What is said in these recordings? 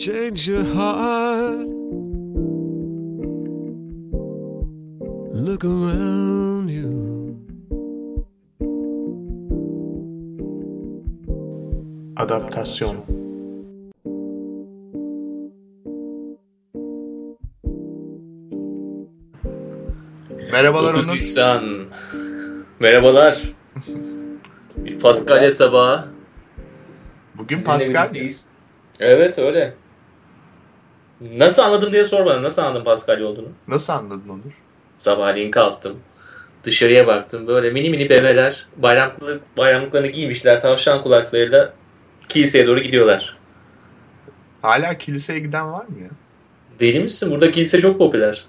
change your heart. Look around you. Adaptasyon Merhabalar Onur. Nisan. Merhabalar. Bir Paskalya sabahı. Bugün birlikteyiz. Evet öyle. Nasıl anladım diye sor bana. Nasıl anladın Paskalya olduğunu? Nasıl anladın Onur? Sabahleyin kalktım. Dışarıya baktım. Böyle mini mini bebeler bayramlık, bayramlıklarını giymişler. Tavşan kulaklarıyla kiliseye doğru gidiyorlar. Hala kiliseye giden var mı ya? Deli misin? Burada kilise çok popüler.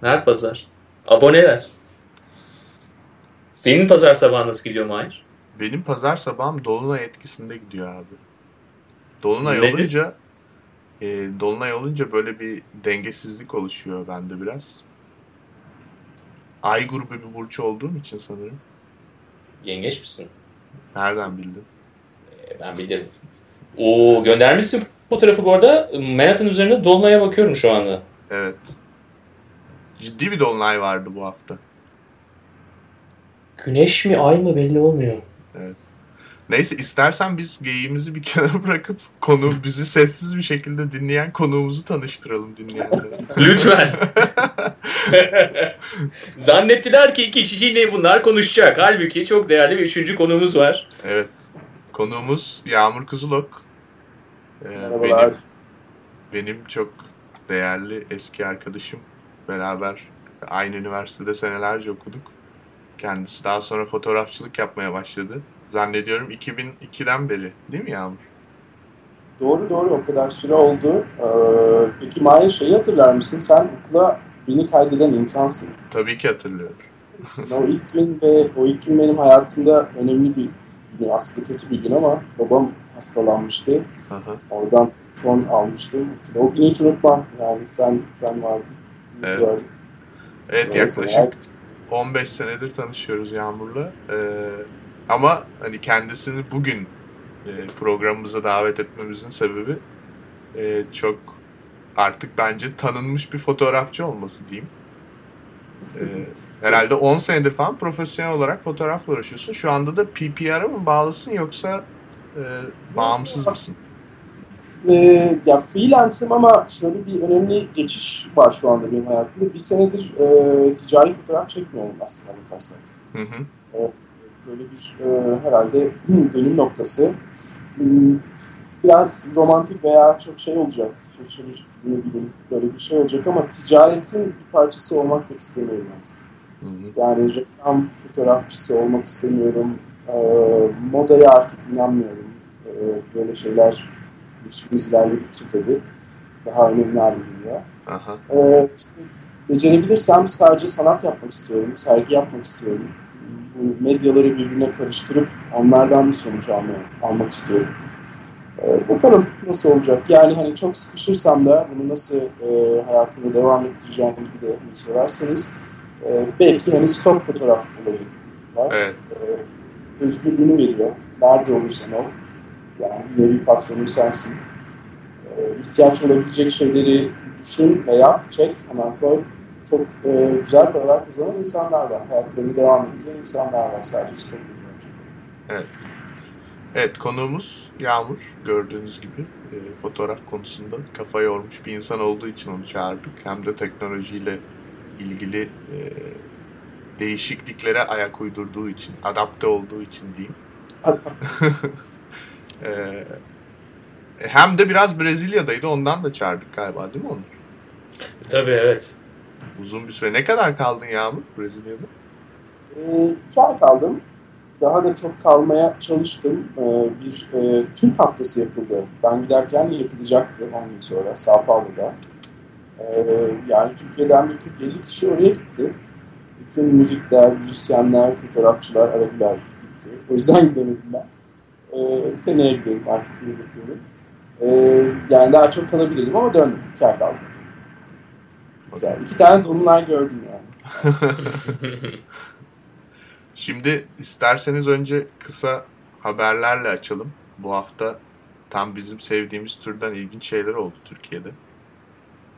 Her pazar. Aboneler. Senin pazar sabahı nasıl gidiyor Mahir? Benim pazar sabahım Dolunay etkisinde gidiyor abi. Dolunay Nedir? olunca e, Dolunay olunca böyle bir dengesizlik oluşuyor bende biraz. Ay grubu bir burç olduğum için sanırım. Yengeç misin? Nereden bildin? E, Ben bilirim. Oo göndermişsin fotoğrafı bu arada. Manhattan üzerinde Dolunay'a bakıyorum şu anda. Evet. Ciddi bir dolunay vardı bu hafta. Güneş mi ay mı belli olmuyor. Neyse istersen biz geyiğimizi bir kenara bırakıp konu bizi sessiz bir şekilde dinleyen konuğumuzu tanıştıralım dinleyenlere. Lütfen. Zannettiler ki iki kişi yine bunlar konuşacak. Halbuki çok değerli bir üçüncü konuğumuz var. evet. Konuğumuz Yağmur Kızılok. Ee, Merhabalar. benim, benim çok değerli eski arkadaşım. Beraber aynı üniversitede senelerce okuduk. Kendisi daha sonra fotoğrafçılık yapmaya başladı. Zannediyorum 2002'den beri değil mi Yağmur? Doğru doğru o kadar süre oldu. Ee, peki Mahir şeyi hatırlar mısın? Sen okula beni kaydeden insansın. Tabii ki hatırlıyorum. o ilk gün ve o ilk gün benim hayatımda önemli bir gün. Aslında kötü bir gün ama babam hastalanmıştı. Aha. Oradan fon almıştım. O günü hiç unutmam. Yani sen sen vardın. Evet. vardın. Evet yaklaşık 15 senedir tanışıyoruz Yağmur'la. Ee, ama hani kendisini bugün e, programımıza davet etmemizin sebebi e, çok artık bence tanınmış bir fotoğrafçı olması diyeyim. Ee, herhalde 10 senedir falan profesyonel olarak fotoğrafla uğraşıyorsun. Şu anda da PPR'a mı bağlısın yoksa e, bağımsız mısın? Ee, ya freelance'ım ama şöyle bir önemli geçiş var şu anda benim hayatımda. Bir senedir e, ticari fotoğraf çekmiyorum aslında bakarsan. Hı hı. Böyle bir e, herhalde dönüm noktası. Hmm, Biraz romantik veya çok şey olacak, sosyolojik ne bileyim böyle bir şey olacak ama ticaretin bir parçası olmak da istemiyorum artık. Hı hı. Yani reklam fotoğrafçısı olmak istemiyorum. E, modaya artık inanmıyorum. E, böyle şeyler ilişkimiz ilerledikçe tabii daha önemli hale geliyor. Aha. İşte becerebilirsem sadece sanat yapmak istiyorum, sergi yapmak istiyorum. Medyaları birbirine karıştırıp onlardan bir sonuç almaya, almak istiyorum. Ee, bakalım nasıl olacak. Yani hani çok sıkışırsam da bunu nasıl e, hayatımı devam ettireceğim gibi de hani sorarsanız e, belki hani stok fotoğraf olayı var. Evet. Ee, özgürlüğünü veriyor. Nerede olursan ol. Yani yine bir patronun sensin. Ee, ihtiyaç olabilecek şeyleri düşün ve yap, çek, hemen koy. Çok e, güzel paralar kazanan insanlar var. Hayatlarını devam ettiren insanlar var. Sadece stok yapıyor. Evet konuğumuz Yağmur gördüğünüz gibi e, fotoğraf konusunda kafa yormuş bir insan olduğu için onu çağırdık. Hem de teknolojiyle ilgili e, değişikliklere ayak uydurduğu için, adapte olduğu için diyeyim. E, hem de biraz Brezilya'daydı ondan da çağırdık galiba değil mi Onur? Tabii evet. Uzun bir süre. Ne kadar kaldın Yağmur Brezilya'da? Ee, iki ay kaldım. Daha da çok kalmaya çalıştım. Ee, bir e, Türk haftası yapıldı. Ben giderken yapılacaktı 10 gün sonra Sao Paulo'da. Ee, yani Türkiye'den bir 40-50 kişi oraya gitti. Bütün müzikler, müzisyenler, fotoğrafçılar, Arabiler gitti. O yüzden gidemedim ben. Ee, seneye gidelim artık. Ee, yani daha çok kalabilirdim ama döndüm. İki ay kaldım. Güzel. İki tane dolunay gördüm yani. Şimdi isterseniz önce kısa haberlerle açalım. Bu hafta tam bizim sevdiğimiz türden ilginç şeyler oldu Türkiye'de.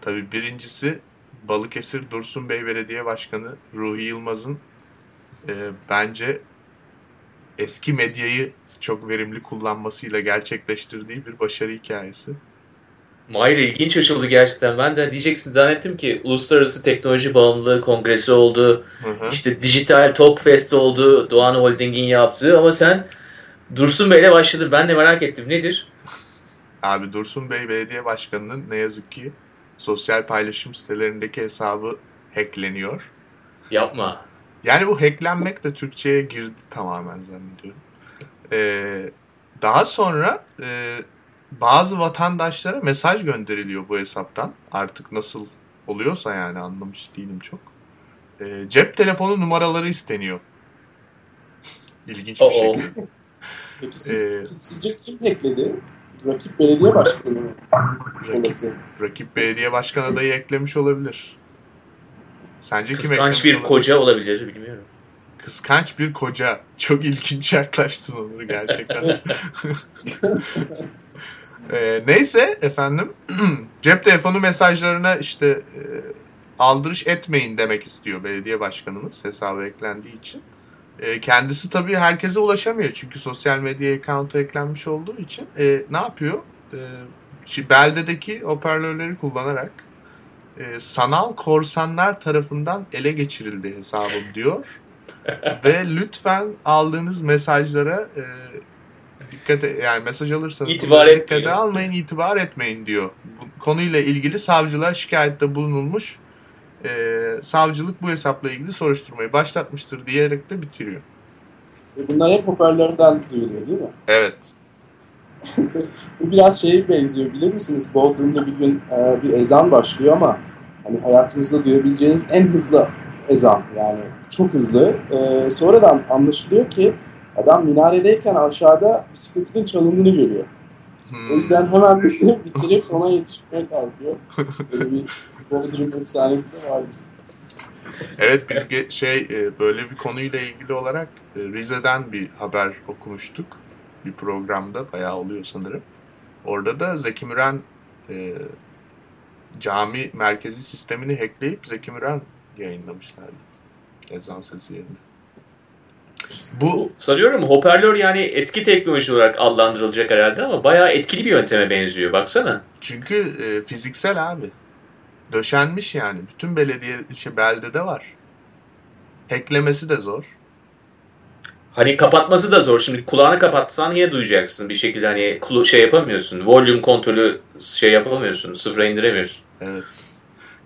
Tabii birincisi Balıkesir Dursun Bey Belediye Başkanı Ruhi Yılmaz'ın e, bence eski medyayı çok verimli kullanmasıyla gerçekleştirdiği bir başarı hikayesi. Mahir ilginç açıldı gerçekten. Ben de diyeceksin zannettim ki Uluslararası Teknoloji Bağımlılığı Kongresi oldu. Hı hı. İşte Dijital Talk Fest oldu. Doğan Holding'in yaptığı ama sen Dursun Bey'le başladın. Ben de merak ettim. Nedir? Abi Dursun Bey Belediye Başkanı'nın ne yazık ki sosyal paylaşım sitelerindeki hesabı hackleniyor. Yapma. Yani bu hacklenmek de Türkçe'ye girdi tamamen zannediyorum. Ee, daha sonra e, bazı vatandaşlara mesaj gönderiliyor bu hesaptan. Artık nasıl oluyorsa yani anlamış değilim çok. Ee, cep telefonu numaraları isteniyor. İlginç bir Oo. şey. Peki siz, Ee, sizce kim hackledi? Rakip belediye başkanı mı? Rakip, rakip belediye başkan adayı eklemiş olabilir. Sence kim eklemiş Kıskanç bir olabilir? koca olabilir bilmiyorum. Kıskanç bir koca. Çok ilginç yaklaştın Onur gerçekten. Ee, neyse efendim cep telefonu mesajlarına işte e, aldırış etmeyin demek istiyor belediye başkanımız hesabı eklendiği için. E, kendisi tabii herkese ulaşamıyor çünkü sosyal medya account'u eklenmiş olduğu için. E, ne yapıyor? E, beldedeki hoparlörleri kullanarak e, sanal korsanlar tarafından ele geçirildi hesabım diyor. Ve lütfen aldığınız mesajlara e, dikkat e- yani mesaj alırsanız İtibar dikkate etmeyin. almayın, itibar etmeyin diyor. Bu konuyla ilgili savcılığa şikayette bulunulmuş. E, savcılık bu hesapla ilgili soruşturmayı başlatmıştır diyerek de bitiriyor. E Bunlar hep hoparlörden duyuluyor değil mi? Evet. Bu biraz şeye benziyor bilir misiniz? Bodrum'da bir gün e, bir ezan başlıyor ama hani hayatınızda duyabileceğiniz en hızlı ezan yani çok hızlı. E, sonradan anlaşılıyor ki adam minaredeyken aşağıda bisikletinin çalındığını görüyor. Hmm. O yüzden hemen bitirip ona yetişmeye kalkıyor. Böyle bir Bodrum efsanesi de var. Evet biz ge- şey e, böyle bir konuyla ilgili olarak e, Rize'den bir haber okumuştuk. Bir programda bayağı oluyor sanırım. Orada da Zeki Müren e, cami merkezi sistemini hackleyip Zeki Müren yayınlamışlardı. Ezan sesi yerine. Bu Sanıyorum hoparlör yani eski teknoloji olarak adlandırılacak herhalde ama bayağı etkili bir yönteme benziyor. Baksana. çünkü e, fiziksel abi. Döşenmiş yani. Bütün belediye şey, beldede var. Hacklemesi de zor. Hani kapatması da zor. Şimdi kulağını kapatsan yine duyacaksın bir şekilde hani şey yapamıyorsun. Volume kontrolü şey yapamıyorsun. Sıfıra indiremiyorsun. Evet.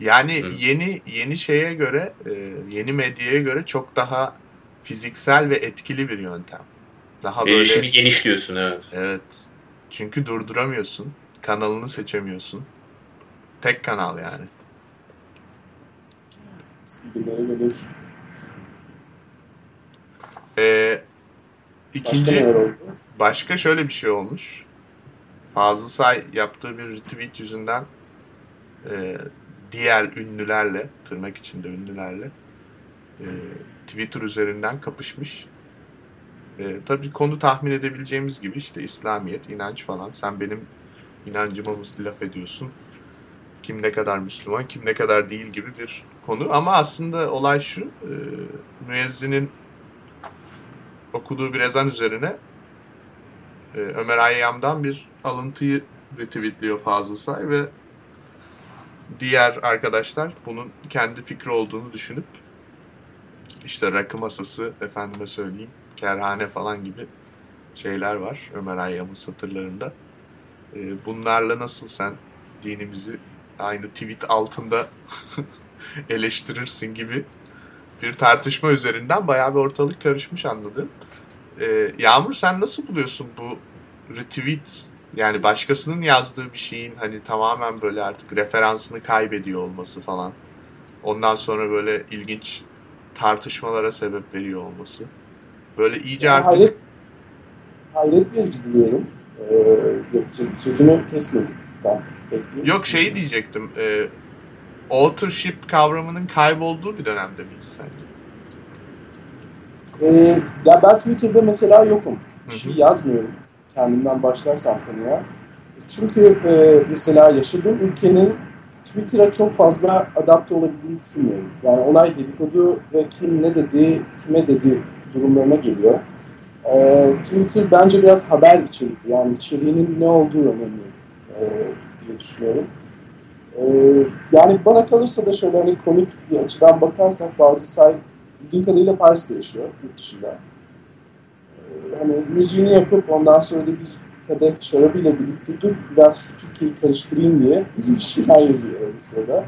Yani Hı. yeni yeni şeye göre, e, yeni medyaya göre çok daha fiziksel ve etkili bir yöntem. Daha böyle Erişimi geniş diyorsun evet. evet. Çünkü durduramıyorsun. Kanalını seçemiyorsun. Tek kanal yani. Ee, Başka ikinci oldu? Başka şöyle bir şey olmuş. Fazıl Say yaptığı bir retweet yüzünden e, diğer ünlülerle, tırnak içinde ünlülerle e, Twitter üzerinden kapışmış. E, tabii konu tahmin edebileceğimiz gibi işte İslamiyet, inanç falan. Sen benim inancıma laf ediyorsun? Kim ne kadar Müslüman, kim ne kadar değil gibi bir konu. Ama aslında olay şu, e, müezzinin okuduğu bir ezan üzerine e, Ömer Hayyam'dan bir alıntıyı retweetliyor Fazıl Say ve diğer arkadaşlar bunun kendi fikri olduğunu düşünüp işte rakı masası efendime söyleyeyim kerhane falan gibi şeyler var Ömer Hayyam'ın satırlarında. E, bunlarla nasıl sen dinimizi aynı tweet altında eleştirirsin gibi bir tartışma üzerinden bayağı bir ortalık karışmış anladım. Ee, Yağmur sen nasıl buluyorsun bu retweet yani başkasının yazdığı bir şeyin hani tamamen böyle artık referansını kaybediyor olması falan. Ondan sonra böyle ilginç tartışmalara sebep veriyor olması. Böyle iyice Yani artık hayret, hayret verici buluyorum. Ee, sözünü kesmedim. Ben yok şeyi diyecektim. E, authorship kavramının kaybolduğu bir dönemde miyiz sence? Ee, ya ben Twitter'da mesela yokum. Bir şey yazmıyorum. Kendimden başlarsam konuya. çünkü e, mesela yaşadığım ülkenin Twitter'a çok fazla adapte olabildiğini düşünmüyorum. Yani olay dedikodu ve kim ne dedi, kime dedi durumlarına geliyor. E, Twitter bence biraz haber içerikli. Yani içeriğinin ne olduğu önemli e, diye düşünüyorum. E, yani bana kalırsa da şöyle hani komik bir açıdan bakarsak bazı say bildiğim kadarıyla Paris'te yaşıyor yurt dışında. E, hani müziğini yapıp ondan sonra da bir kadeh şarabıyla birlikte dur biraz şu Türkiye'yi karıştırayım diye şeyler yazıyor arada sırada.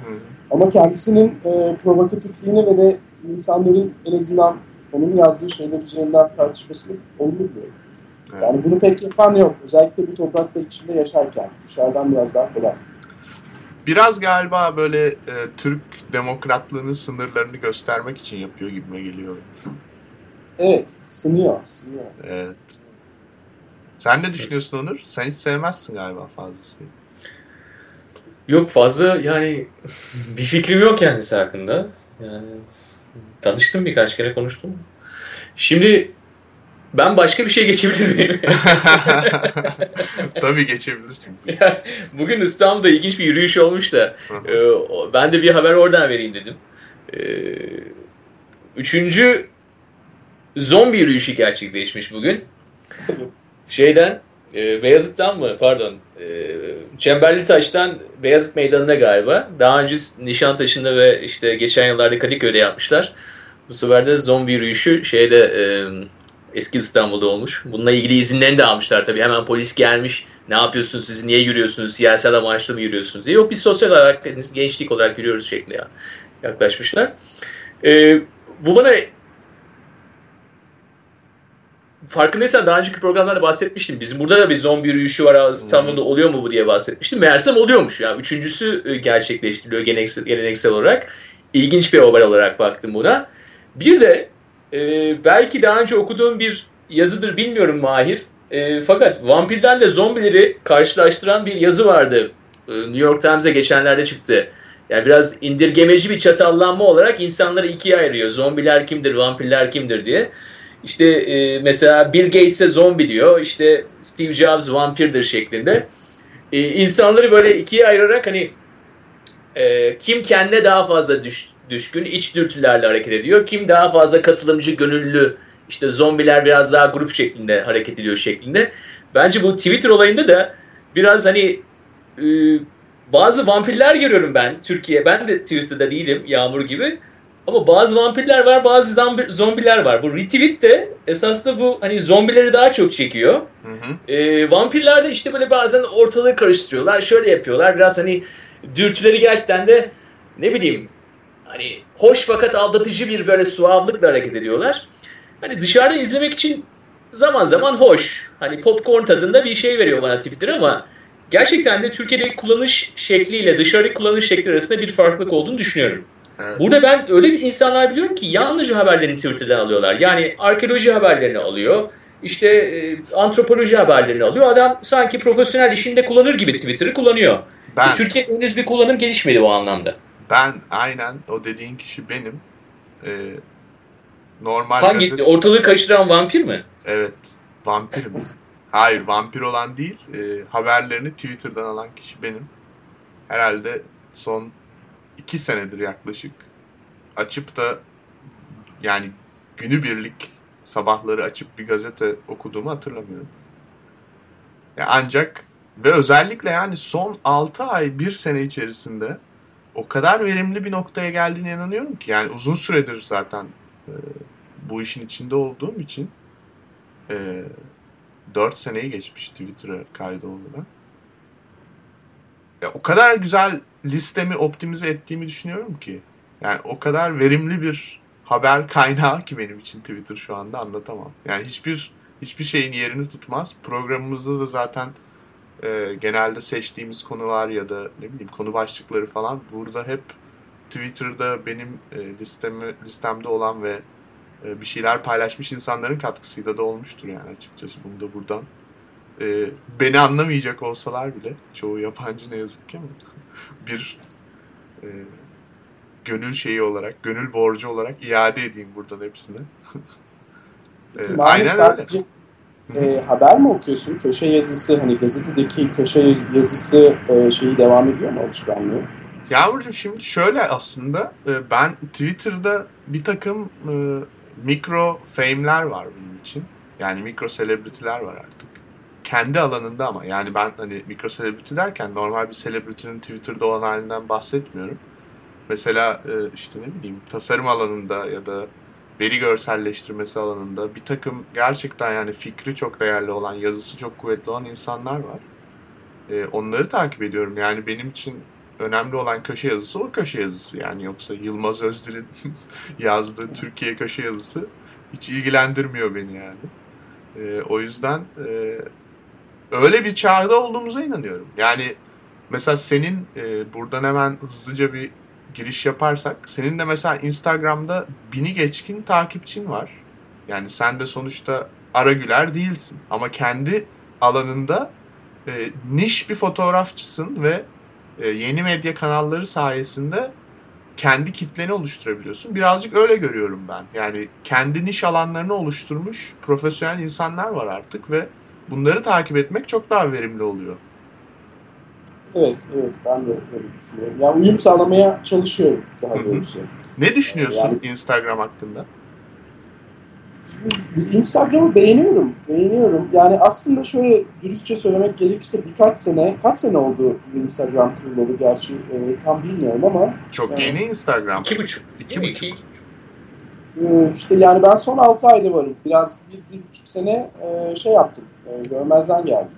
Ama kendisinin e, provokatifliğini ve de insanların en azından onun yazdığı şeyler üzerinden tartışmasını olumlu buluyorum. Evet. Yani bunu pek yapan yok. Özellikle bu topraklar içinde yaşarken. Dışarıdan biraz daha kolay. Biraz galiba böyle e, Türk demokratlığının sınırlarını göstermek için yapıyor gibime geliyor. Evet, sınıyor, sınıyor. Evet. Sen ne düşünüyorsun Onur? Sen hiç sevmezsin galiba fazlasıyla. Yok fazla yani bir fikrim yok kendisi hakkında. Yani tanıştım birkaç kere konuştum. Şimdi ben başka bir şey geçebilir miyim? Tabii geçebilirsin. Ya, Bugün İstanbul'da ilginç bir yürüyüş olmuş da e, ben de bir haber oradan vereyim dedim. E, Üçüncü zombi yürüyüşü gerçekleşmiş bugün. Şeyden, e, Beyazıt'tan mı? Pardon. E, Çemberli Taş'tan Beyazıt Meydanı'na galiba. Daha önce Nişantaşı'nda ve işte geçen yıllarda Kadıköy'de yapmışlar. Bu sefer de zombi yürüyüşü şeyde e, eski İstanbul'da olmuş. Bununla ilgili izinlerini de almışlar tabii. Hemen polis gelmiş. Ne yapıyorsunuz siz? Niye yürüyorsunuz? Siyasal amaçlı mı yürüyorsunuz? diye. Yok biz sosyal olarak, gençlik olarak yürüyoruz şeklinde ya- yaklaşmışlar. E, bu bana farkındaysan daha önceki programlarda bahsetmiştim. Bizim burada da bir zombi yürüyüşü var. İstanbul'da oluyor mu bu diye bahsetmiştim. Meğersem oluyormuş. Yani üçüncüsü e, gerçekleştiriliyor geleneksel, geleneksel olarak. İlginç bir haber olarak baktım buna. Bir de e, belki daha önce okuduğum bir yazıdır bilmiyorum Mahir. E, fakat vampirlerle zombileri karşılaştıran bir yazı vardı. E, New York Times'e geçenlerde çıktı. Yani biraz indirgemeci bir çatallanma olarak insanları ikiye ayırıyor. Zombiler kimdir, vampirler kimdir diye. İşte e, mesela Bill Gates'e zombi diyor. İşte Steve Jobs vampirdir şeklinde. E, insanları böyle ikiye ayırarak hani e, kim kendine daha fazla düş, düşkün, iç dürtülerle hareket ediyor. Kim daha fazla katılımcı, gönüllü, işte zombiler biraz daha grup şeklinde hareket ediyor şeklinde. Bence bu Twitter olayında da biraz hani e, bazı vampirler görüyorum ben Türkiye. Ben de Twitter'da değilim Yağmur gibi. Ama bazı vampirler var, bazı zombi, zombiler var. Bu retweet de esas da bu hani zombileri daha çok çekiyor. Hı hı. E, vampirler de işte böyle bazen ortalığı karıştırıyorlar. Şöyle yapıyorlar. Biraz hani dürtüleri gerçekten de ne bileyim hani hoş fakat aldatıcı bir böyle suavlıkla hareket ediyorlar. Hani dışarıda izlemek için zaman zaman hoş. Hani popcorn tadında bir şey veriyor bana Twitter ama gerçekten de Türkiye'deki kullanış şekliyle dışarıdaki kullanış şekli arasında bir farklılık olduğunu düşünüyorum. Evet. Burada ben öyle bir insanlar biliyorum ki yalnızca haberlerini Twitter'dan alıyorlar. Yani arkeoloji haberlerini alıyor. işte e, antropoloji haberlerini alıyor. Adam sanki profesyonel işinde kullanır gibi Twitter'ı kullanıyor. Ben Türkiye'de henüz bir kullanım gelişmedi o anlamda. ben aynen o dediğin kişi benim. Ee, normal Hangisi? gazete- Ortalığı karıştıran vampir mi? Evet. Vampirim. Hayır vampir olan değil. e, haberlerini Twitter'dan alan kişi benim. Herhalde son iki senedir yaklaşık açıp da yani günübirlik sabahları açıp bir gazete okuduğumu hatırlamıyorum. Ya ancak ve özellikle yani son 6 ay 1 sene içerisinde o kadar verimli bir noktaya geldiğine inanıyorum ki yani uzun süredir zaten e, bu işin içinde olduğum için e, 4 seneyi geçmiş Twitter'a kaydolmadan. O kadar güzel listemi optimize ettiğimi düşünüyorum ki. Yani o kadar verimli bir haber kaynağı ki benim için Twitter şu anda anlatamam. Yani hiçbir hiçbir şeyin yerini tutmaz. Programımızda da zaten e, genelde seçtiğimiz konular ya da ne bileyim konu başlıkları falan burada hep Twitter'da benim e, listemi, listemde olan ve e, bir şeyler paylaşmış insanların katkısıyla da olmuştur yani açıkçası bunu da buradan e, beni anlamayacak olsalar bile çoğu yabancı ne yazık ki ama bir e, gönül şeyi olarak gönül borcu olarak iade edeyim buradan hepsine. E, Peki, Mahmut aynen öyle. sadece, e, haber mi okuyorsun? Köşe yazısı hani gazetedeki köşe yazısı e, şeyi devam ediyor mu alışkanlığı? Yağmurcuğum şimdi şöyle aslında e, ben Twitter'da bir takım e, mikro fame'ler var benim için. Yani mikro celebrity'ler var artık. Kendi alanında ama yani ben hani mikro celebrity derken normal bir celebrity'nin Twitter'da olan halinden bahsetmiyorum. Mesela e, işte ne bileyim tasarım alanında ya da veri görselleştirmesi alanında bir takım gerçekten yani fikri çok değerli olan, yazısı çok kuvvetli olan insanlar var. E, onları takip ediyorum. Yani benim için önemli olan köşe yazısı o köşe yazısı yani yoksa Yılmaz Özdil'in yazdığı Türkiye köşe yazısı hiç ilgilendirmiyor beni yani. E, o yüzden öyle bir çağda olduğumuza inanıyorum. Yani mesela senin e, buradan hemen hızlıca bir giriş yaparsak senin de mesela Instagram'da bini geçkin takipçin var. Yani sen de sonuçta Ara Güler değilsin ama kendi alanında e, niş bir fotoğrafçısın ve e, yeni medya kanalları sayesinde kendi kitleni oluşturabiliyorsun. Birazcık öyle görüyorum ben. Yani kendi niş alanlarını oluşturmuş profesyonel insanlar var artık ve bunları takip etmek çok daha verimli oluyor. Evet, evet ben de öyle düşünüyorum. Yani uyum sağlamaya çalışıyorum daha doğrusu. Ne düşünüyorsun yani, Instagram hakkında? Instagram'ı beğeniyorum. Beğeniyorum. Yani aslında şöyle dürüstçe söylemek gerekirse birkaç sene, kaç sene oldu Instagram kurulalı gerçi e, tam bilmiyorum ama. Çok yani, yeni Instagram. İki buçuk. İki buçuk. İki. E, işte yani ben son altı ayda varım. Biraz bir, bir buçuk sene e, şey yaptım. E, görmezden geldim.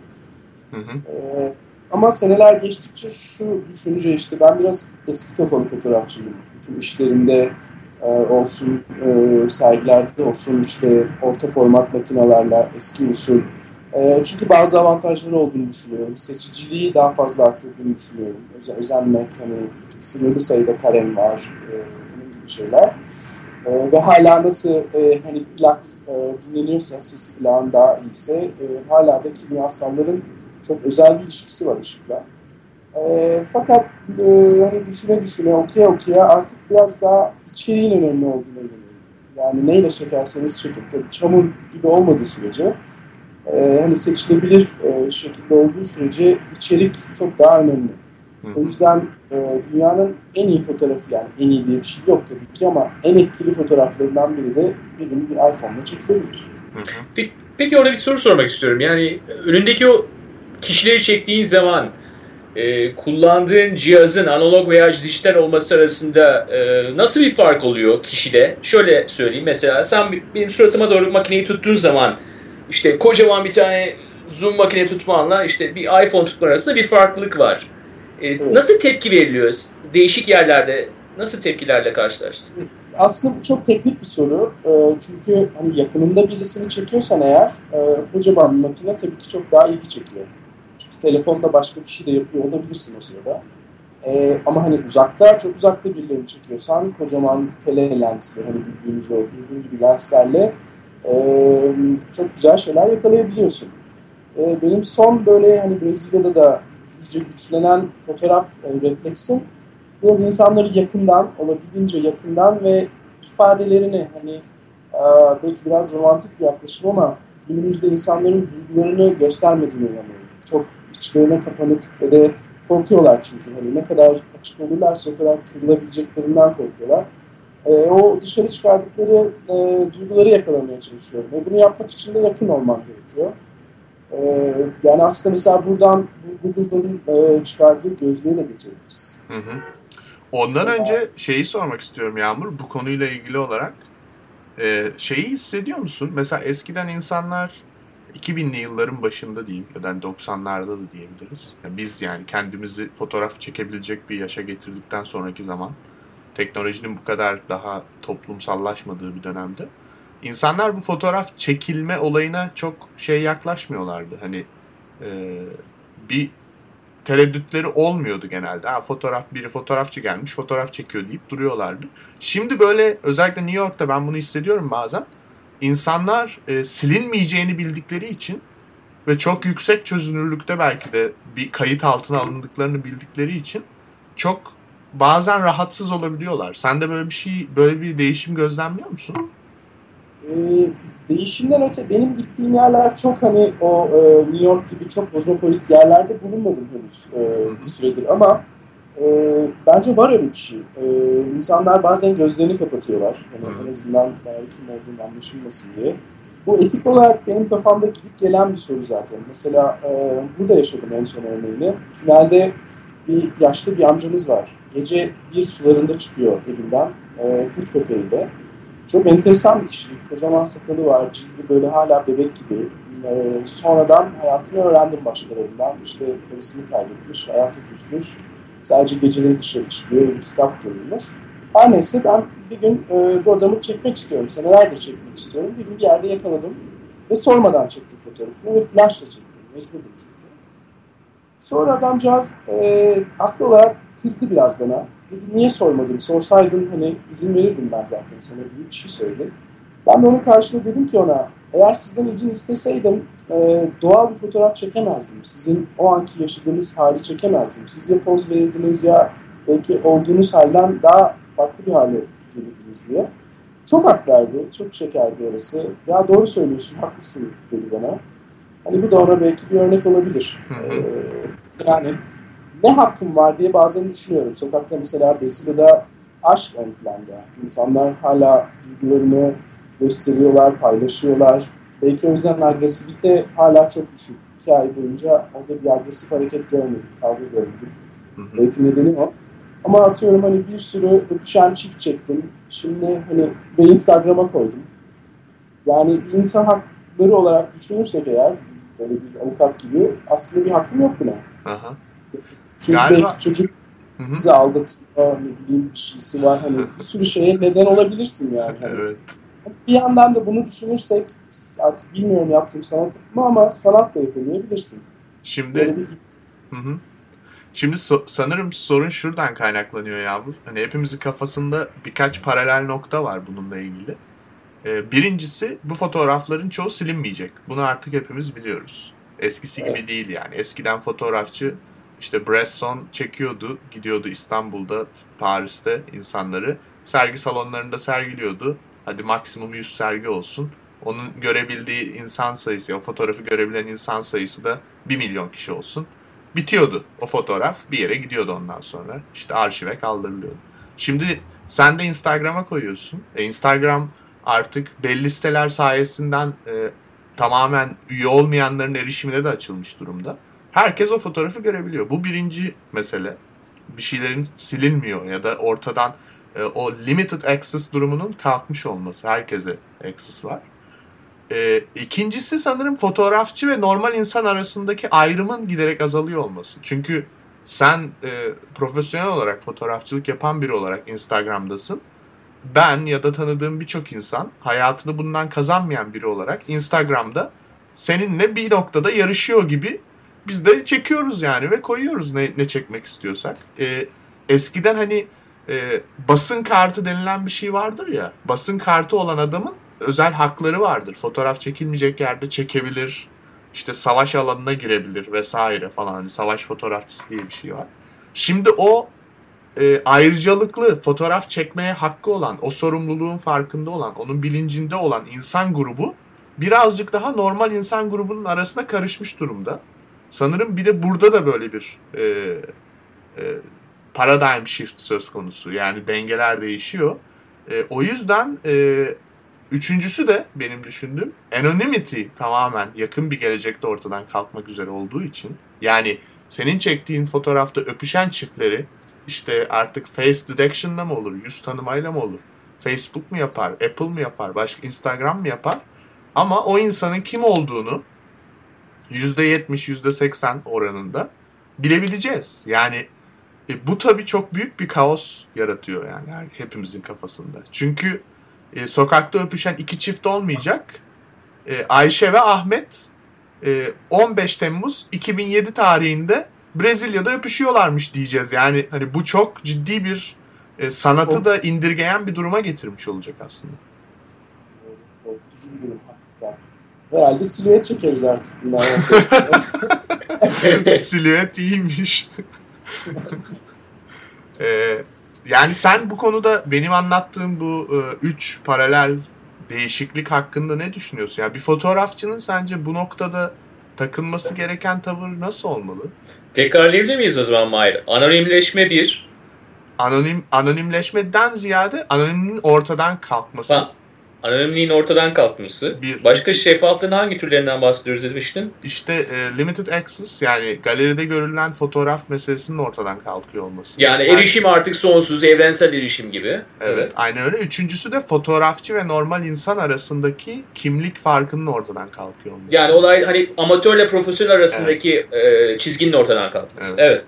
Hı hı. E, ama seneler geçtikçe şu düşünce işte ben biraz eski kafalı fotoğrafçıyım. Bütün işlerimde e, olsun, e, sergilerde olsun işte orta format makinelerle eski usul. E, çünkü bazı avantajları olduğunu düşünüyorum. Seçiciliği daha fazla arttırdığını düşünüyorum. Öz özenmek, hani sınırlı sayıda kalem var, e, gibi şeyler. E, ve hala nasıl e, hani plak e, dinleniyorsa, sesi plağın daha iyiyse e, hala da kimyasalların çok özel bir ilişkisi var ışıkla. E, fakat e, hani düşüne düşüne, okuya okuya artık biraz daha içeriğin önemli olduğunu inanıyorum. Yani neyle çekerseniz çekin. Tabii çamur gibi olmadığı sürece e, hani seçilebilir e, şekilde olduğu sürece içerik çok daha önemli. Hı. O yüzden e, dünyanın en iyi fotoğrafı yani en iyi diye bir şey yok tabii ki ama en etkili fotoğraflarından biri de birinin bir iPhone'la çekilebilir. Peki, peki orada bir soru sormak istiyorum. Yani önündeki o kişileri çektiğin zaman e, kullandığın cihazın analog veya dijital olması arasında e, nasıl bir fark oluyor kişide? Şöyle söyleyeyim mesela sen benim suratıma doğru makineyi tuttuğun zaman işte kocaman bir tane zoom makine tutmanla işte bir iPhone tutman arasında bir farklılık var. E. Nasıl tepki veriliyor? Değişik yerlerde nasıl tepkilerle karşılaştın? Aslında bu çok teknik bir soru. E, çünkü hani yakınında birisini çekiyorsan eğer e, kocaman makine tabii ki çok daha ilgi çekiyor telefonda başka bir şey de yapıyor olabilirsin o sırada. Ee, ama hani uzakta, çok uzakta birilerini çekiyorsan kocaman tele lensli, hani bildiğimiz o dürbün gibi lenslerle e, çok güzel şeyler yakalayabiliyorsun. E, benim son böyle hani Brezilya'da da iyice güçlenen fotoğraf e, refleksim biraz insanları yakından, olabildiğince yakından ve ifadelerini hani e, belki biraz romantik bir yaklaşım ama günümüzde insanların duygularını göstermediğini inanıyorum. Çok içlerine kapanık ve de korkuyorlar çünkü. Hani ne kadar açık olurlarsa o kadar kırılabileceklerinden korkuyorlar. E, o dışarı çıkardıkları e, duyguları yakalamaya çalışıyorum. Ve bunu yapmak için de yakın olmak gerekiyor. E, yani aslında mesela buradan Google'ın e, çıkardığı gözlüğe de geçebiliriz. Hı hı. Ondan mesela, önce şeyi sormak istiyorum Yağmur bu konuyla ilgili olarak. E, şeyi hissediyor musun? Mesela eskiden insanlar 2000'li yılların başında diyeyim ya da 90'larda da diyebiliriz. Yani biz yani kendimizi fotoğraf çekebilecek bir yaşa getirdikten sonraki zaman teknolojinin bu kadar daha toplumsallaşmadığı bir dönemde insanlar bu fotoğraf çekilme olayına çok şey yaklaşmıyorlardı. Hani e, bir tereddütleri olmuyordu genelde. Ha, fotoğraf biri fotoğrafçı gelmiş fotoğraf çekiyor deyip duruyorlardı. Şimdi böyle özellikle New York'ta ben bunu hissediyorum bazen insanlar e, silinmeyeceğini bildikleri için ve çok yüksek çözünürlükte belki de bir kayıt altına alındıklarını bildikleri için çok bazen rahatsız olabiliyorlar. Sen de böyle bir şey, böyle bir değişim gözlemliyor musun? E, değişimden öte benim gittiğim yerler çok hani o e, New York gibi çok kozmopolit yerlerde bulunmadım henüz e, bir süredir ama e, bence var öyle bir şey. E, insanlar bazen gözlerini kapatıyorlar. Yani en azından belki kim olduğunu anlaşılmasın diye. Bu etik olarak benim kafamda gidip gelen bir soru zaten. Mesela e, burada yaşadım en son örneğini. Tünelde bir yaşlı bir amcamız var. Gece bir sularında çıkıyor evinden e, kurt köpeğiyle. Çok enteresan bir kişilik. Kocaman sakalı var. Cildi böyle hala bebek gibi. E, sonradan hayatını öğrendim başkalarından. İşte karısını kaybetmiş, hayata küsmüş. Sadece geceleri dışarı çıkıyor, bir kitap görülmüş. Her neyse ben bir gün e, bu adamı çekmek istiyorum. Senelerdir çekmek istiyorum. Bir gün bir yerde yakaladım. Ve sormadan çektim fotoğrafını ve flashla çektim. Mecburdum çünkü. Sonra adamcağız e, haklı olarak kızdı biraz bana. Dedi niye sormadın? Sorsaydın hani izin verirdim ben zaten sana gibi bir şey söyledi. Ben de onun karşılığı dedim ki ona eğer sizden izin isteseydim e, doğal bir fotoğraf çekemezdim. Sizin o anki yaşadığınız hali çekemezdim. Siz ya poz verirdiniz ya belki olduğunuz halden daha farklı bir hale gelirdiniz diye. Çok hak verdi. Çok şekerdi orası. Ya doğru söylüyorsun, haklısın dedi bana. Hani bu da ona belki bir örnek olabilir. Ee, yani ne hakkım var diye bazen düşünüyorum. Sokakta mesela Brezilya'da aşk ön planda. İnsanlar hala duygularını gösteriyorlar, paylaşıyorlar. Belki o yüzden agresivite hala çok düşük. İki ay boyunca orada bir agresif hareket görmedik, kavga görmedik. Hı hı. Belki nedeni o. Ama atıyorum hani bir sürü öpüşen çift çektim. Şimdi hani ve Instagram'a koydum. Yani insan hakları olarak düşünürsek eğer böyle bir avukat gibi aslında bir hakkım yok buna. Aha. Çünkü Galiba- belki çocuk bizi aldatıyor, ne bileyim bir şeysi var. Hani bir sürü şeye neden olabilirsin yani. Hani Evet. bir yandan da bunu düşünürsek artık bilmiyorum yaptığım sanat mı ama sanat da yapamayabilirsin. Şimdi Böyle bir Hı hı. Şimdi so- sanırım sorun şuradan kaynaklanıyor Yağmur. Hani hepimizin kafasında birkaç paralel nokta var bununla ilgili. Ee, birincisi bu fotoğrafların çoğu silinmeyecek. Bunu artık hepimiz biliyoruz. Eskisi gibi Evet. değil yani. Eskiden fotoğrafçı işte Bresson çekiyordu, gidiyordu İstanbul'da, Paris'te insanları. Sergi salonlarında sergiliyordu. Hadi maksimum 100 sergi olsun. Onun görebildiği insan sayısı, o fotoğrafı görebilen insan sayısı da 1 milyon kişi olsun bitiyordu. O fotoğraf bir yere gidiyordu ondan sonra. İşte arşive kaldırılıyordu. Şimdi sen de Instagram'a koyuyorsun. E, Instagram artık belli siteler sayesinden e, tamamen üye olmayanların erişimine de açılmış durumda. Herkes o fotoğrafı görebiliyor. Bu birinci mesele. Bir şeylerin silinmiyor ya da ortadan e, o limited access durumunun kalkmış olması. Herkese access var. E, ikincisi sanırım fotoğrafçı ve normal insan arasındaki ayrımın giderek azalıyor olması. Çünkü sen e, profesyonel olarak fotoğrafçılık yapan biri olarak Instagram'dasın. Ben ya da tanıdığım birçok insan hayatını bundan kazanmayan biri olarak Instagram'da seninle bir noktada yarışıyor gibi biz de çekiyoruz yani ve koyuyoruz ne, ne çekmek istiyorsak. E, eskiden hani e, basın kartı denilen bir şey vardır ya. Basın kartı olan adamın özel hakları vardır. Fotoğraf çekilmeyecek yerde çekebilir. İşte savaş alanına girebilir vesaire falan. Hani savaş fotoğrafçısı diye bir şey var. Şimdi o e, ayrıcalıklı fotoğraf çekmeye hakkı olan, o sorumluluğun farkında olan, onun bilincinde olan insan grubu birazcık daha normal insan grubunun arasına karışmış durumda. Sanırım bir de burada da böyle bir e, e, paradigm shift söz konusu. Yani dengeler değişiyor. E, o yüzden e, üçüncüsü de benim düşündüğüm anonymity tamamen yakın bir gelecekte ortadan kalkmak üzere olduğu için yani senin çektiğin fotoğrafta öpüşen çiftleri işte artık face detection'la mı olur, yüz tanımayla mı olur? Facebook mu yapar, Apple mı yapar, başka Instagram mı yapar? Ama o insanın kim olduğunu %70, %80 oranında bilebileceğiz. Yani e, bu tabii çok büyük bir kaos yaratıyor yani hepimizin kafasında. Çünkü e, sokakta öpüşen iki çift olmayacak. E, Ayşe ve Ahmet e, 15 Temmuz 2007 tarihinde Brezilya'da öpüşüyorlarmış diyeceğiz. Yani hani bu çok ciddi bir e, sanatı da indirgeyen bir duruma getirmiş olacak aslında. korkutucu bir durum. Herhalde silüet çekeriz artık Silüet iyiymiş. Ee, yani sen bu konuda benim anlattığım bu e, üç paralel değişiklik hakkında ne düşünüyorsun? Yani bir fotoğrafçının sence bu noktada takılması gereken tavır nasıl olmalı? Tekrarlayabilir miyiz o zaman Mahir? Anonimleşme bir. Anonim anonimleşmeden ziyade anonimin ortadan kalkması. Ha, anonimliğin ortadan kalkması. Bir- Başka şeffaflığın hangi türlerinden bahsediyoruz demiştin? İşte e, limited access yani galeride görülen fotoğraf meselesinin ortadan kalkıyor olması. Yani erişim artık sonsuz, evrensel erişim gibi. Evet, aynen öyle. Üçüncüsü de fotoğrafçı ve normal insan arasındaki kimlik farkının ortadan kalkıyor olması. Yani olay hani amatörle profesyonel arasındaki e, çizginin ortadan kalkması. Evet. Evet.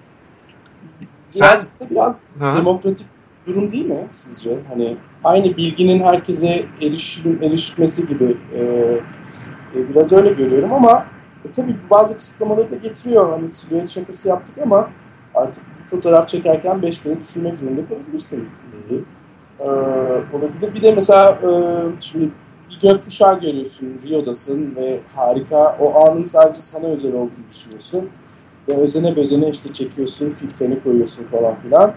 Biraz, biraz Hı hı. demokratik durum değil mi sizce? Hani aynı bilginin herkese erişim, erişmesi gibi e, e, biraz öyle görüyorum ama e, tabii bazı kısıtlamaları da getiriyor. Hani silüet şakası yaptık ama artık fotoğraf çekerken beş kere düşünmek zorunda kalabilirsin. gibi. E, olabilir. Bir de mesela e, şimdi bir gökkuşağı görüyorsun, Rio'dasın ve harika. O anın sadece sana özel olduğunu düşünüyorsun. Ve özene bezene işte çekiyorsun, filtreni koyuyorsun falan filan.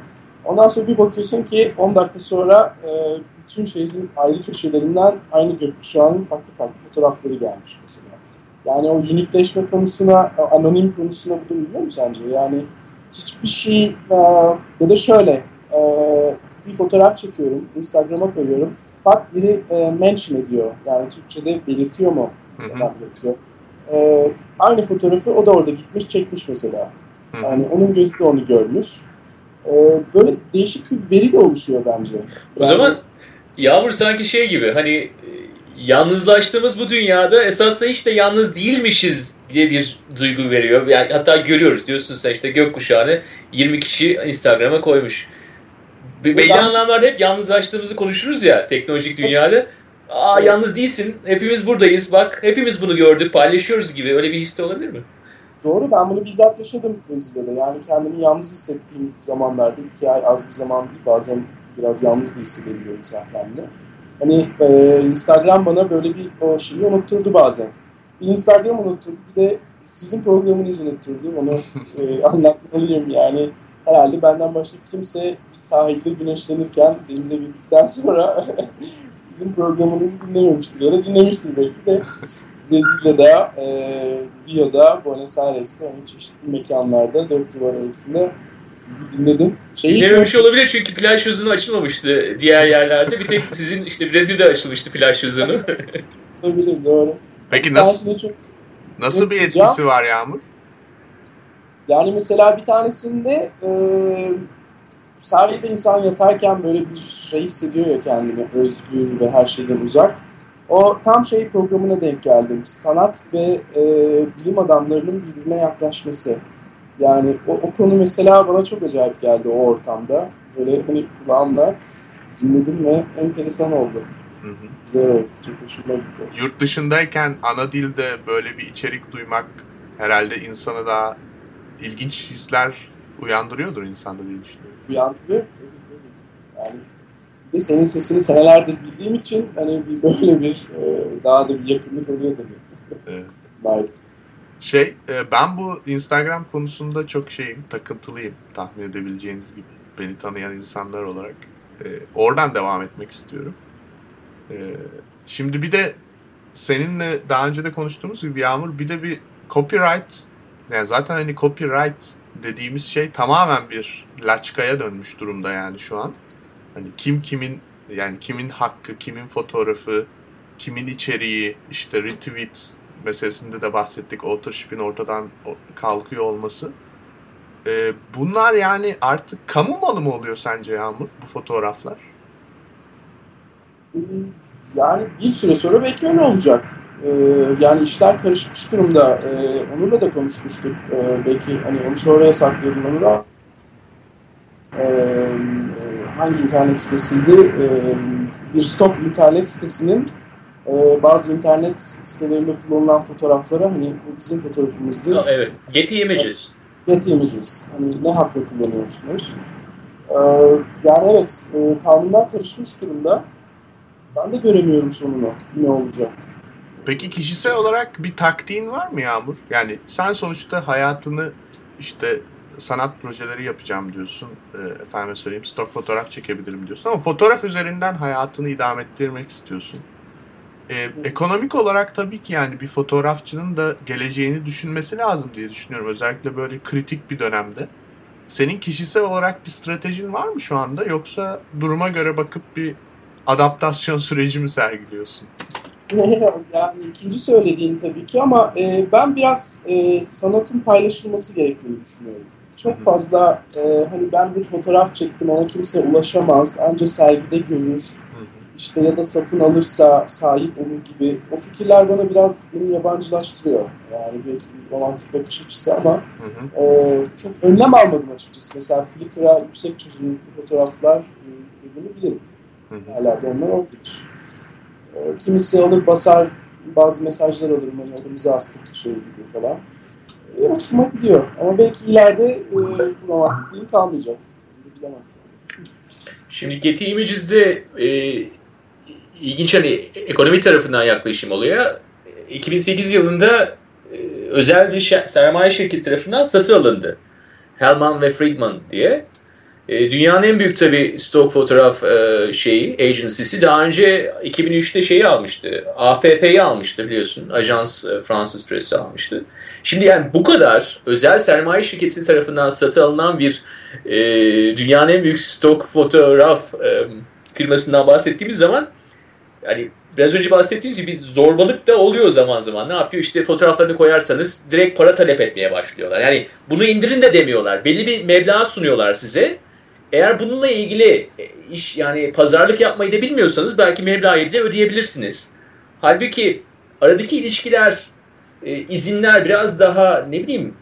Ondan sonra bir bakıyorsun ki 10 dakika sonra e, bütün şehrin ayrı köşelerinden aynı gökkuşağının farklı farklı fotoğrafları gelmiş mesela. Yani o unikleşme konusuna, anonim konusuna bu da biliyor mu sence? Yani hiçbir şey e, ya da şöyle e, bir fotoğraf çekiyorum, Instagram'a koyuyorum. Bak biri e, mention ediyor. Yani Türkçe'de belirtiyor mu? Hı hı, belirtiyor. E, aynı fotoğrafı o da orada gitmiş çekmiş mesela. hı hı. Yani onun gözü de onu görmüş. Ee, böyle değişik bir veri de oluşuyor bence. O Yani- zaman Yağmur sanki şey gibi hani e, yalnızlaştığımız bu dünyada esasında hiç de yalnız değilmişiz diye bir duygu veriyor. Yani hatta görüyoruz diyorsun sen işte gökkuşağını 20 kişi Instagram'a koymuş. Be- Belli Ben- anlamlarda hep yalnızlaştığımızı konuşuruz ya teknolojik dünyada. Aa yalnız değilsin. Hepimiz buradayız. Bak hepimiz bunu gördük, paylaşıyoruz gibi. Öyle bir his de olabilir mi? Doğru ben bunu bizzat yaşadım Brezilya'da. Yani kendimi yalnız hissettiğim zamanlarda iki ay az bir zaman değil bazen biraz yalnız da hissedebiliyor insan kendini. Hani e, Instagram bana böyle bir o şeyi unutturdu bazen. Bir Instagram unutturdu bir de sizin programınızı unutturdu. Onu e, anlatmalıyım yani. Herhalde benden başka kimse bir sahilde güneşlenirken denize girdikten sonra sizin programınızı dinlememiştir ya da dinlemiştir belki de. Brezilya'da, e, Rio'da, Buenos Aires'te, hani çeşitli mekanlarda dört duvar arasında sizi dinledim. Şeyi çok Dinlememiş olabilir çünkü plaj yüzünü açılmamıştı diğer yerlerde. Bir tek sizin işte Brezilya'da açılmıştı plaj yüzünü. olabilir, doğru. Peki nasıl çok, nasıl bir Yapacağım. etkisi var Yağmur? yani mesela bir tanesinde e, sahilde insan yatarken böyle bir şey hissediyor ya kendini özgür ve her şeyden uzak. O tam şey programına denk geldim. Sanat ve e, bilim adamlarının birbirine yaklaşması. Yani o, o konu mesela bana çok acayip geldi o ortamda. Böyle hani kulağımla dinledim ve enteresan oldu. Hı hı. Güzel oldu. Çok hoşuma gitti. Yurt dışındayken ana dilde böyle bir içerik duymak herhalde insana daha ilginç hisler uyandırıyordur insanda diye düşünüyorum. Uyandırıyor. Tabii, tabii. Yani de senin sesini senelerdir bildiğim için hani bir böyle bir e, daha da bir yakınlık oluyor tabii. Evet. Şey, e, ben bu Instagram konusunda çok şeyim, takıntılıyım tahmin edebileceğiniz gibi. Beni tanıyan insanlar olarak. E, oradan devam etmek istiyorum. Şimdi bir de seninle daha önce de konuştuğumuz gibi Yağmur bir de bir copyright yani zaten hani copyright dediğimiz şey tamamen bir laçkaya dönmüş durumda yani şu an. Hani kim kimin yani kimin hakkı, kimin fotoğrafı, kimin içeriği, işte retweet meselesinde de bahsettik. Authorship'in ortadan kalkıyor olması. Ee, bunlar yani artık kamu malı mı oluyor sence Yağmur bu fotoğraflar? Yani bir süre sonra belki öyle olacak. Ee, yani işler karışmış durumda. Ee, onunla da konuşmuştuk. Ee, belki hani onu sonraya saklayalım onu. Ee, hangi internet sitesiydi? Ee, bir stop internet sitesinin e, bazı internet sitelerinde kullanılan fotoğraflara hani bu bizim fotoğrafımızdır. Ha, evet. Getty Images. Getty Images. Hani ne hakla kullanıyorsunuz? Ee, yani evet, e, kanunlar karışmış durumda. Ben de göremiyorum sonunu. Ne olacak? Peki kişisel olarak bir taktiğin var mı Yağmur? Yani sen sonuçta hayatını işte sanat projeleri yapacağım diyorsun. E, efendime söyleyeyim stok fotoğraf çekebilirim diyorsun ama fotoğraf üzerinden hayatını idame ettirmek istiyorsun. E, ekonomik olarak tabii ki yani bir fotoğrafçının da geleceğini düşünmesi lazım diye düşünüyorum. Özellikle böyle kritik bir dönemde. Senin kişisel olarak bir stratejin var mı şu anda yoksa duruma göre bakıp bir adaptasyon süreci mi sergiliyorsun? yani ikinci söylediğin tabii ki ama e, ben biraz e, sanatın paylaşılması gerektiğini düşünüyorum. Çok fazla e, hani ben bir fotoğraf çektim ama kimse ulaşamaz, ancak sergide görür, işte ya da satın alırsa sahip olur gibi o fikirler bana biraz beni yabancılaştırıyor. Yani belki bir romantik bakış açısı ama hı hı. E, çok önlem almadım açıkçası. Mesela Flickr'a yüksek çözünürlüklü fotoğraflar e, yüklediğimi bilirim. Hı. Hala da onlar olabilir. E, kimisi alır basar bazı mesajlar alırım hani elimize astık şey gibi falan. E, hoşuma gidiyor. Ama belki ileride e, bu romantikliğim kalmayacak. Şimdi Getty Images'de e, ilginç hani ekonomi tarafından yaklaşım oluyor. 2008 yılında e, özel bir sermaye şirketi tarafından satın alındı. Hellman ve Friedman diye. E, dünyanın en büyük tabi stok fotoğraf e, şeyi, agency'si daha önce 2003'te şeyi almıştı. AFP'yi almıştı biliyorsun. Ajans Fransız Presi almıştı. Şimdi yani bu kadar özel sermaye şirketi tarafından satın alınan bir e, dünyanın en büyük stok fotoğraf e, firmasından bahsettiğimiz zaman yani biraz önce bahsettiğiniz gibi zorbalık da oluyor zaman zaman. Ne yapıyor? İşte fotoğraflarını koyarsanız direkt para talep etmeye başlıyorlar. Yani bunu indirin de demiyorlar. Belli bir meblağ sunuyorlar size. Eğer bununla ilgili e, iş yani pazarlık yapmayı da bilmiyorsanız belki meblağı de ödeyebilirsiniz. Halbuki aradaki ilişkiler, e, izinler biraz daha ne bileyim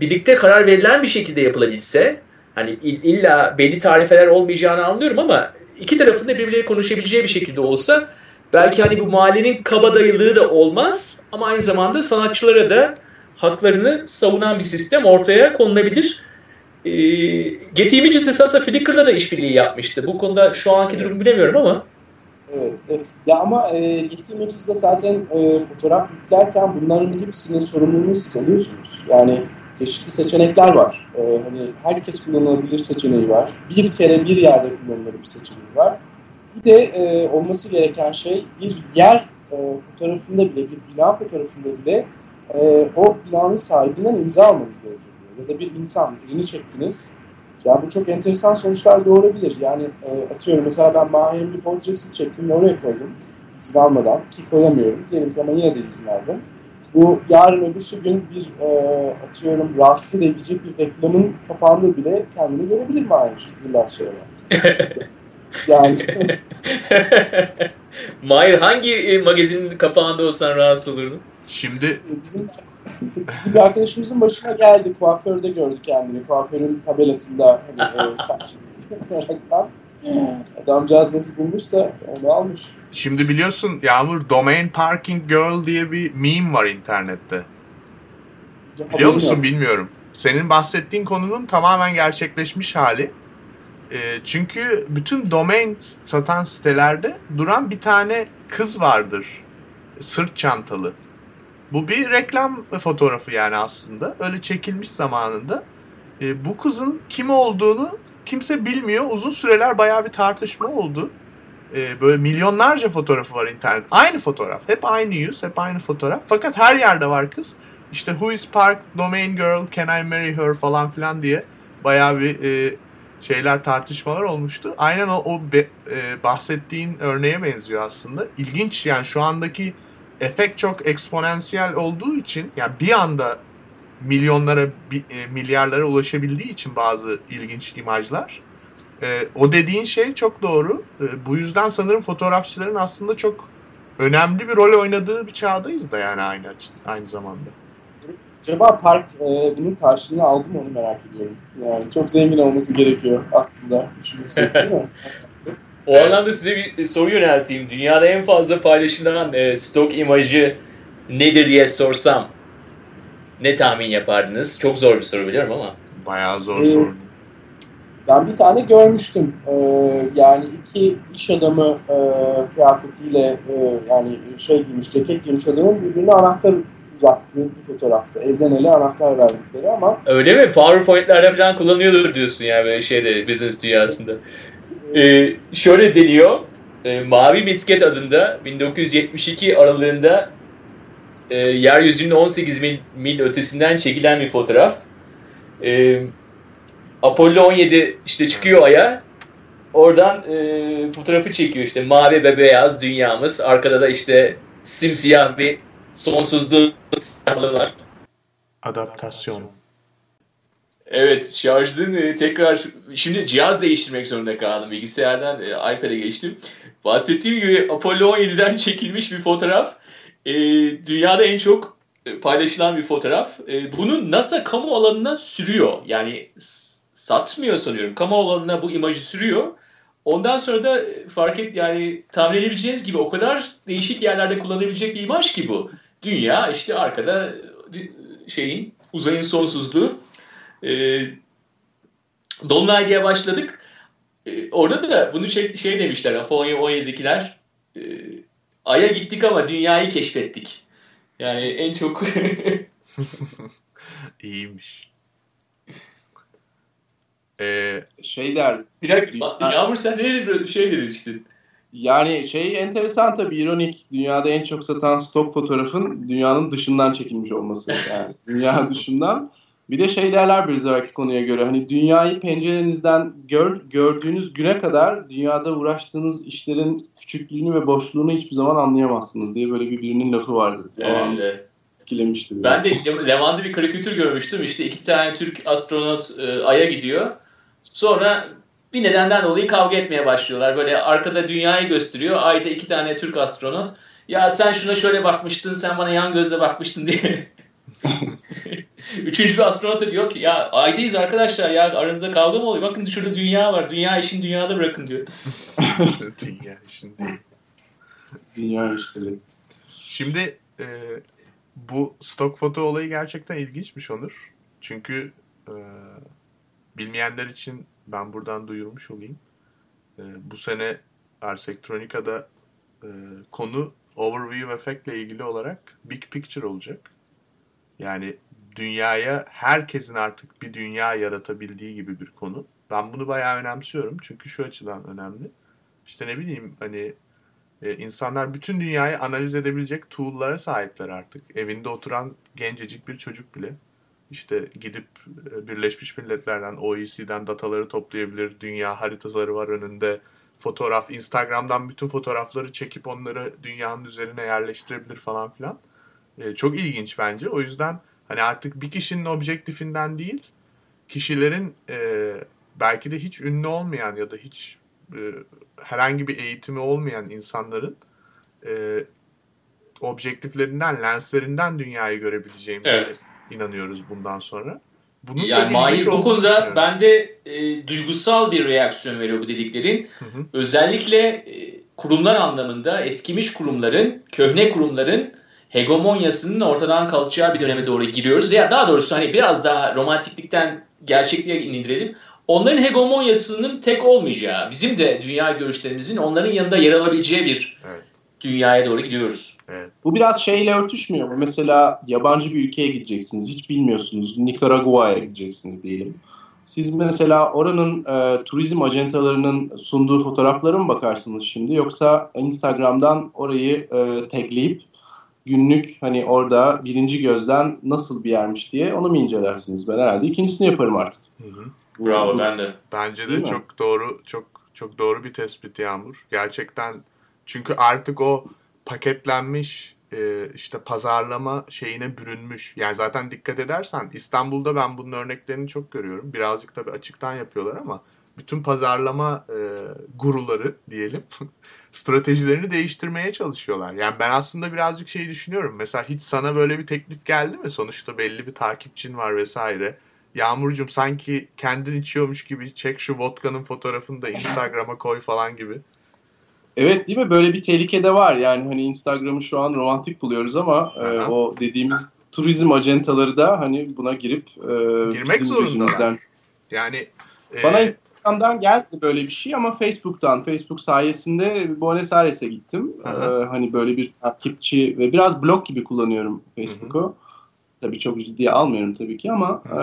birlikte karar verilen bir şekilde yapılabilse hani illa belli tarifeler olmayacağını anlıyorum ama iki tarafın da birbirleriyle konuşabileceği bir şekilde olsa belki hani bu mahallenin kabadayılığı da olmaz ama aynı zamanda sanatçılara da haklarını savunan bir sistem ortaya konulabilir. E, Getty Images esasında Flickr'la da işbirliği yapmıştı. Bu konuda şu anki durumu bilemiyorum ama. Evet, evet. Ya ama e, Getty Images'de zaten e, fotoğraf yüklerken bunların hepsinin sorumluluğunu siz alıyorsunuz. Yani çeşitli seçenekler var. Ee, hani herkes kullanılabilir seçeneği var. Bir kere bir yerde kullanılabilir seçeneği var. Bir de e, olması gereken şey bir yer e, fotoğrafında bile, bir bina fotoğrafında bile e, o binanın sahibinden imza almanız gerekiyor. Ya da bir insan, birini çektiniz. Ya bu çok enteresan sonuçlar doğurabilir. Yani e, atıyorum mesela ben Mahir'in bir portresini çektim ve oraya koydum. İzin almadan ki koyamıyorum. Diyelim ki ama yine de izin aldım bu yarın öbürsü gün bir e, atıyorum rahatsız edebilecek bir reklamın kapağında bile kendini görebilir Mahir yıllar sonra. yani. Mahir hangi e, magazinin kapağında olsan rahatsız olurdun? Şimdi bizim bizim bir arkadaşımızın başına geldi. Kuaförde gördük kendini. Kuaförün tabelasında hani, e, saç Adamcağız nasıl bulmuşsa onu almış. Şimdi biliyorsun Yağmur Domain Parking Girl diye bir meme var internette. Ya, Biliyor musun yok. bilmiyorum. Senin bahsettiğin konunun tamamen gerçekleşmiş hali. E, çünkü bütün domain satan sitelerde duran bir tane kız vardır. Sırt çantalı. Bu bir reklam fotoğrafı yani aslında. Öyle çekilmiş zamanında. E, bu kızın kim olduğunu kimse bilmiyor. Uzun süreler bayağı bir tartışma oldu. Ee, böyle milyonlarca fotoğrafı var internet. Aynı fotoğraf. Hep aynı yüz, hep aynı fotoğraf. Fakat her yerde var kız. İşte Who is Park, Domain Girl, Can I Marry Her falan filan diye bayağı bir e, şeyler tartışmalar olmuştu. Aynen o, o be, e, bahsettiğin örneğe benziyor aslında. İlginç yani şu andaki efekt çok eksponansiyel olduğu için yani bir anda milyonlara, e, milyarlara ulaşabildiği için bazı ilginç imajlar. E, o dediğin şey çok doğru. E, bu yüzden sanırım fotoğrafçıların aslında çok önemli bir rol oynadığı bir çağdayız da yani aynı aynı zamanda. Acaba Park e, bunun karşılığını aldı mı onu merak ediyorum. Yani çok zengin olması gerekiyor aslında düşünürsek değil mi? O anlamda size bir soru yönelteyim. Dünyada en fazla paylaşılan e, stok imajı nedir diye sorsam ne tahmin yapardınız? Çok zor bir soru biliyorum ama. Bayağı zor ee, soru. Ben bir tane görmüştüm. Ee, yani iki iş adamı e, kıyafetiyle e, yani şey giymiş, ceket giymiş adamın birbirine anahtar uzattığı bir fotoğraftı. Elden ele anahtar verdikleri ama... Öyle mi? PowerPoint'lerde falan kullanıyordur diyorsun yani böyle şeyde business dünyasında. Ee, şöyle deniyor. e, Mavi Misket adında 1972 aralığında e, yeryüzünün 18 mil, mil ötesinden çekilen bir fotoğraf. E, Apollo 17 işte çıkıyor Ay'a. Oradan e, fotoğrafı çekiyor işte mavi ve beyaz dünyamız. Arkada da işte simsiyah bir sınırları var. Adaptasyon. Evet şarjın tekrar şimdi cihaz değiştirmek zorunda kaldım. Bilgisayardan e, iPad'e geçtim. Bahsettiğim gibi Apollo 17'den çekilmiş bir fotoğraf. E, dünyada en çok e, paylaşılan bir fotoğraf. E, bunu NASA kamu alanına sürüyor. Yani satmıyor sanıyorum. Kamu alanına bu imajı sürüyor. Ondan sonra da e, fark et yani tahmin edebileceğiniz gibi o kadar değişik yerlerde kullanabilecek bir imaj ki bu. Dünya işte arkada şeyin uzayın sonsuzluğu. E, Dolunay diye başladık. E, orada da bunu şey, şey demişler Apollo 17'dekiler e, Ay'a gittik ama dünyayı keşfettik. Yani en çok İyiymiş. Ee, Şey der, bir dakika Yağmur sen ne dedin şey dedin işte. yani şey enteresan tabii ironik. Dünyada en çok satan stok fotoğrafın dünyanın dışından çekilmiş olması. Yani dünya dışından. Bir de şey derler bir zararki konuya göre hani dünyayı pencerenizden gör, gördüğünüz güne kadar dünyada uğraştığınız işlerin küçüklüğünü ve boşluğunu hiçbir zaman anlayamazsınız diye böyle bir birinin lafı vardı. Evet. etkilemişti. Ben de Le- Levan'da bir karikatür görmüştüm. İşte iki tane Türk astronot e, Ay'a gidiyor. Sonra bir nedenden dolayı kavga etmeye başlıyorlar. Böyle arkada dünyayı gösteriyor. Ay'da iki tane Türk astronot. Ya sen şuna şöyle bakmıştın, sen bana yan gözle bakmıştın diye. Üçüncü bir astronot diyor ki ya Ay'dayız arkadaşlar ya aranızda kavga mı oluyor? Bakın şurada dünya var. Dünya işini dünyada bırakın diyor. dünya şimdi. Dünya işleri. Şimdi e, bu stok foto olayı gerçekten ilginçmiş Onur. Çünkü e, bilmeyenler için ben buradan duyurmuş olayım. E, bu sene Ars Electronica'da e, konu Overview Effect ile ilgili olarak Big Picture olacak. Yani dünyaya herkesin artık bir dünya yaratabildiği gibi bir konu. Ben bunu bayağı önemsiyorum. Çünkü şu açıdan önemli. İşte ne bileyim hani e, insanlar bütün dünyayı analiz edebilecek tool'lara sahipler artık. Evinde oturan gencecik bir çocuk bile işte gidip e, Birleşmiş Milletler'den, OECD'den dataları toplayabilir. Dünya haritaları var önünde. Fotoğraf, Instagram'dan bütün fotoğrafları çekip onları dünyanın üzerine yerleştirebilir falan filan. E, çok ilginç bence. O yüzden hani artık bir kişinin objektifinden değil, kişilerin e, belki de hiç ünlü olmayan ya da hiç e, herhangi bir eğitimi olmayan insanların e, objektiflerinden, lenslerinden dünyayı görebileceğimize Evet. inanıyoruz bundan sonra. Bunun Yani Mahir bu konuda bende e, duygusal bir reaksiyon veriyor bu dediklerin. Hı hı. Özellikle e, kurumlar anlamında eskimiş kurumların, köhne kurumların hegemonyasının ortadan kalkacağı bir döneme doğru giriyoruz. Ya daha doğrusu hani biraz daha romantiklikten gerçekliğe indirelim. Onların hegemonyasının tek olmayacağı, bizim de dünya görüşlerimizin onların yanında yer alabileceği bir Evet. dünyaya doğru gidiyoruz. Evet. Bu biraz şeyle örtüşmüyor mu? Mesela yabancı bir ülkeye gideceksiniz. Hiç bilmiyorsunuz. Nikaragua'ya gideceksiniz diyelim. Siz mesela oranın e, turizm acentalarının sunduğu fotoğraflara mı bakarsınız şimdi? Yoksa Instagram'dan orayı e, tagleyip günlük hani orada birinci gözden nasıl bir yermiş diye onu mu incelersiniz? Ben herhalde ikincisini yaparım artık. Hı hı. Bravo ben de. Bence Değil de mi? çok doğru çok çok doğru bir tespit Yağmur. Gerçekten çünkü artık o paketlenmiş e, işte pazarlama şeyine bürünmüş. Yani zaten dikkat edersen İstanbul'da ben bunun örneklerini çok görüyorum. Birazcık tabii açıktan yapıyorlar ama bütün pazarlama e, guruları diyelim stratejilerini değiştirmeye çalışıyorlar. Yani ben aslında birazcık şey düşünüyorum. Mesela hiç sana böyle bir teklif geldi mi? Sonuçta belli bir takipçin var vesaire. Yağmurcuğum sanki kendin içiyormuş gibi çek şu vodka'nın fotoğrafını da Instagram'a koy falan gibi. Evet değil mi? Böyle bir tehlike de var. Yani hani Instagram'ı şu an romantik buluyoruz ama e, o dediğimiz turizm acentaları da hani buna girip e, Girmek zorundalar. yüzümüzden. Yani e, Bana Instagram'dan geldi böyle bir şey ama Facebook'tan, Facebook sayesinde Buenos Aires'e gittim. Aha. E, hani böyle bir takipçi ve biraz blog gibi kullanıyorum Facebook'u. Tabii çok ciddiye almıyorum tabii ki ama e,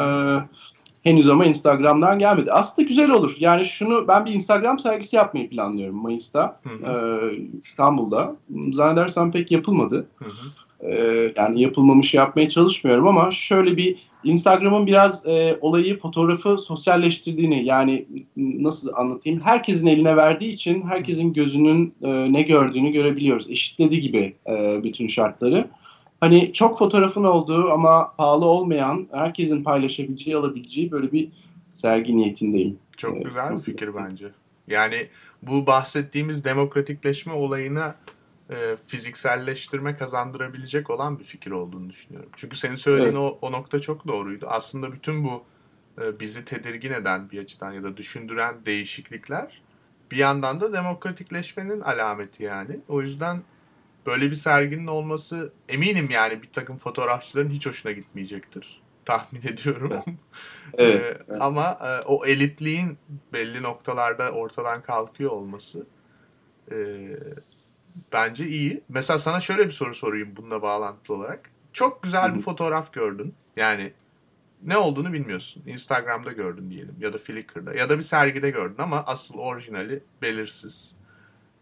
Henüz ama Instagram'dan gelmedi. Aslında güzel olur. Yani şunu ben bir Instagram sergisi yapmayı planlıyorum Mayıs'ta Hı hı. e, İstanbul'da. Zannedersem pek yapılmadı. Hı hı. Ee, yani yapılmamış yapmaya çalışmıyorum ama şöyle bir Instagram'ın biraz e, olayı fotoğrafı sosyalleştirdiğini yani nasıl anlatayım herkesin eline verdiği için herkesin gözünün e, ne gördüğünü görebiliyoruz. Eşitledi gibi e, bütün şartları. Hani çok fotoğrafın olduğu ama pahalı olmayan herkesin paylaşabileceği alabileceği böyle bir sergi niyetindeyim. Çok Evet, güzel bir fikir bence. Yani bu bahsettiğimiz demokratikleşme olayına e, fizikselleştirme kazandırabilecek olan bir fikir olduğunu düşünüyorum. Çünkü senin söylediğin o, o nokta çok doğruydu. Aslında bütün bu e, bizi tedirgin eden bir açıdan ya da düşündüren değişiklikler bir yandan da demokratikleşmenin alameti yani. O yüzden böyle bir serginin olması eminim yani bir takım fotoğrafçıların hiç hoşuna gitmeyecektir. Tahmin ediyorum. Evet, Ee, evet. Ama e, o elitliğin belli noktalarda ortadan kalkıyor olması e, bence iyi. Mesela sana şöyle bir soru sorayım bununla bağlantılı olarak. Çok güzel bir fotoğraf gördün. Yani ne olduğunu bilmiyorsun. Instagram'da gördün diyelim ya da Flickr'da ya da bir sergide gördün ama asıl orijinali belirsiz.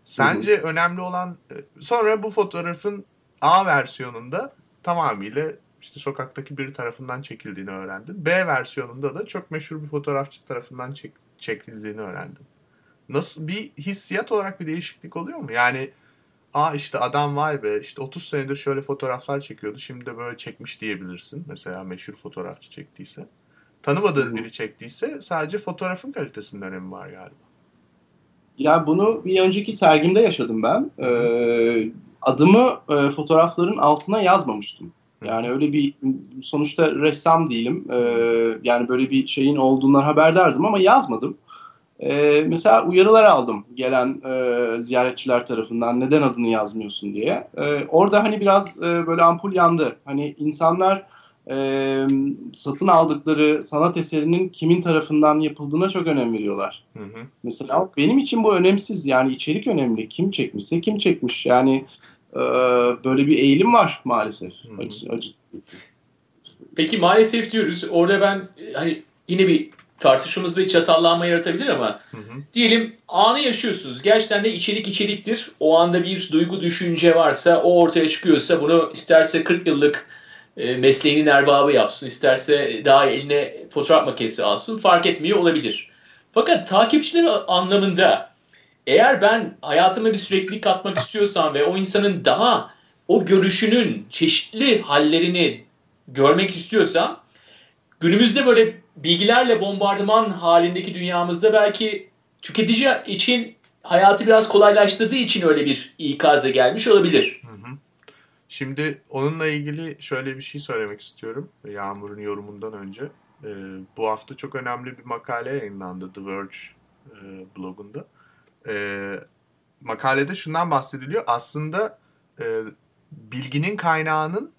Sence önemli olan e, sonra bu fotoğrafın A versiyonunda tamamıyla işte sokaktaki biri tarafından çekildiğini öğrendin. B versiyonunda da çok meşhur bir fotoğrafçı tarafından çek- çekildiğini öğrendin. Nasıl bir hissiyat olarak bir değişiklik oluyor mu? Yani aa işte adam vay be işte 30 senedir şöyle fotoğraflar çekiyordu şimdi de böyle çekmiş diyebilirsin. Mesela meşhur fotoğrafçı çektiyse. Tanımadığın Hı biri çektiyse sadece fotoğrafın kalitesinin önemi var galiba. Ya bunu bir önceki sergimde yaşadım ben. Ee, adımı e, fotoğrafların altına yazmamıştım. Yani öyle bir sonuçta ressam değilim. Ee, yani böyle bir şeyin olduğundan haberdardım ama yazmadım. Ee, mesela uyarılar aldım gelen e, ziyaretçiler tarafından neden adını yazmıyorsun diye. Ee, orada hani biraz e, böyle ampul yandı. Hani insanlar e, satın aldıkları sanat eserinin kimin tarafından yapıldığına çok önem veriyorlar. Hı hı. Mesela benim için bu önemsiz. Yani içerik önemli. Kim çekmişse kim çekmiş. Yani e, böyle bir eğilim var maalesef. Hı hı. Acı, acı. Peki maalesef diyoruz. Orada ben e, hani yine bir tartışmamız ve çatallanma yaratabilir ama Hı hı. diyelim anı yaşıyorsunuz. Gerçekten de içerik içeriktir. O anda bir duygu düşünce varsa o ortaya çıkıyorsa bunu isterse 40 yıllık e, mesleğinin erbabı yapsın, isterse daha eline fotoğraf makinesi alsın fark etmiyor olabilir. Fakat takipçiler anlamında eğer ben hayatıma bir süreklilik katmak istiyorsam ve o insanın daha o görüşünün çeşitli hallerini görmek istiyorsam günümüzde böyle bilgilerle bombardıman halindeki dünyamızda belki tüketici için hayatı biraz kolaylaştırdığı için öyle bir ikaz da gelmiş olabilir. Şimdi onunla ilgili şöyle bir şey söylemek istiyorum. Yağmur'un yorumundan önce. Ee, bu hafta çok önemli bir makale yayınlandı The Verge e, blogunda. Ee, makalede şundan bahsediliyor. Aslında e, bilginin kaynağının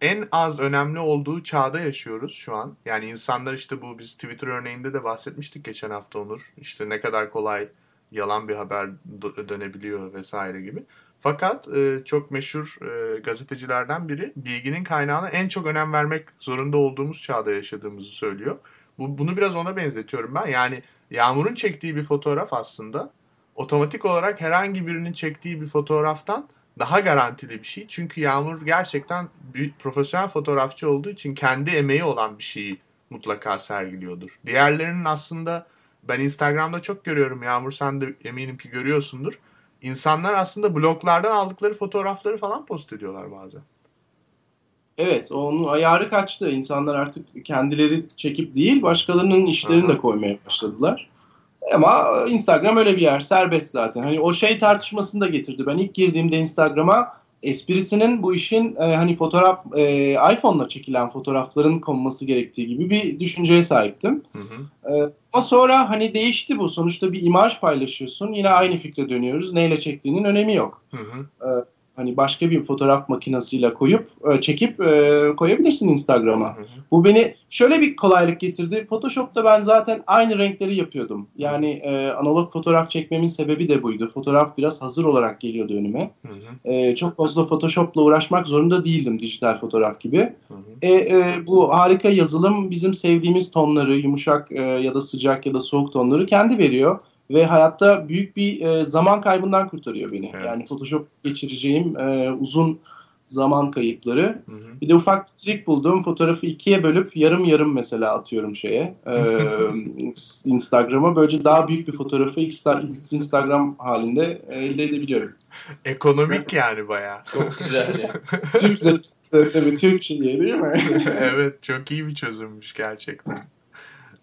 en az önemli olduğu çağda yaşıyoruz şu an. Yani insanlar işte bu biz Twitter örneğinde de bahsetmiştik geçen hafta Onur. İşte ne kadar kolay yalan bir haber dö- dönebiliyor vesaire gibi. Fakat e, çok meşhur e, gazetecilerden biri bilginin kaynağına en çok önem vermek zorunda olduğumuz çağda yaşadığımızı söylüyor. Bu, bunu biraz ona benzetiyorum ben. Yani Yağmur'un çektiği bir fotoğraf aslında otomatik olarak herhangi birinin çektiği bir fotoğraftan daha garantili bir şey. Çünkü Yağmur gerçekten bir profesyonel fotoğrafçı olduğu için kendi emeği olan bir şeyi mutlaka sergiliyordur. Diğerlerinin aslında ben Instagram'da çok görüyorum. Yağmur sen de eminim ki görüyorsundur. İnsanlar aslında bloglardan aldıkları fotoğrafları falan post ediyorlar bazen. Evet, onun ayarı kaçtı. İnsanlar artık kendileri çekip değil, başkalarının işlerini Aha. de koymaya başladılar. Ama Instagram öyle bir yer, serbest zaten. Hani o şey tartışmasını da getirdi. Ben ilk girdiğimde Instagram'a esprisinin bu işin e, hani fotoğraf e, iPhone'la çekilen fotoğrafların konması gerektiği gibi bir düşünceye sahiptim. Hı hı. Ee, ama sonra hani değişti bu. Sonuçta bir imaj paylaşıyorsun. Yine aynı fikre dönüyoruz. Neyle çektiğinin önemi yok. Hı hı. Hani başka bir fotoğraf makinesiyle koyup e, çekip e, koyabilirsin Instagram'a. Bu beni şöyle bir kolaylık getirdi. Photoshop'ta ben zaten aynı renkleri yapıyordum. Yani e, analog fotoğraf çekmemin sebebi de buydu. Fotoğraf biraz hazır olarak geliyordu önüme. Hı hı, E, çok fazla Photoshop'la uğraşmak zorunda değildim dijital fotoğraf gibi. hı. E, e, bu harika yazılım bizim sevdiğimiz tonları, yumuşak e, ya da sıcak ya da soğuk tonları kendi veriyor. Ve hayatta büyük bir e, zaman kaybından kurtarıyor beni. Evet. Yani Photoshop geçireceğim e, uzun zaman kayıpları. Hı hı. Bir de ufak bir trik buldum. Fotoğrafı ikiye bölüp yarım yarım mesela atıyorum şeye. e, Instagram'a. Böylece daha büyük bir fotoğrafı Insta- Instagram halinde elde edebiliyorum. Ekonomik yani bayağı. Çok güzel ya. Türk tabii Türk şeyi değil mi? evet çok iyi bir çözümmüş gerçekten.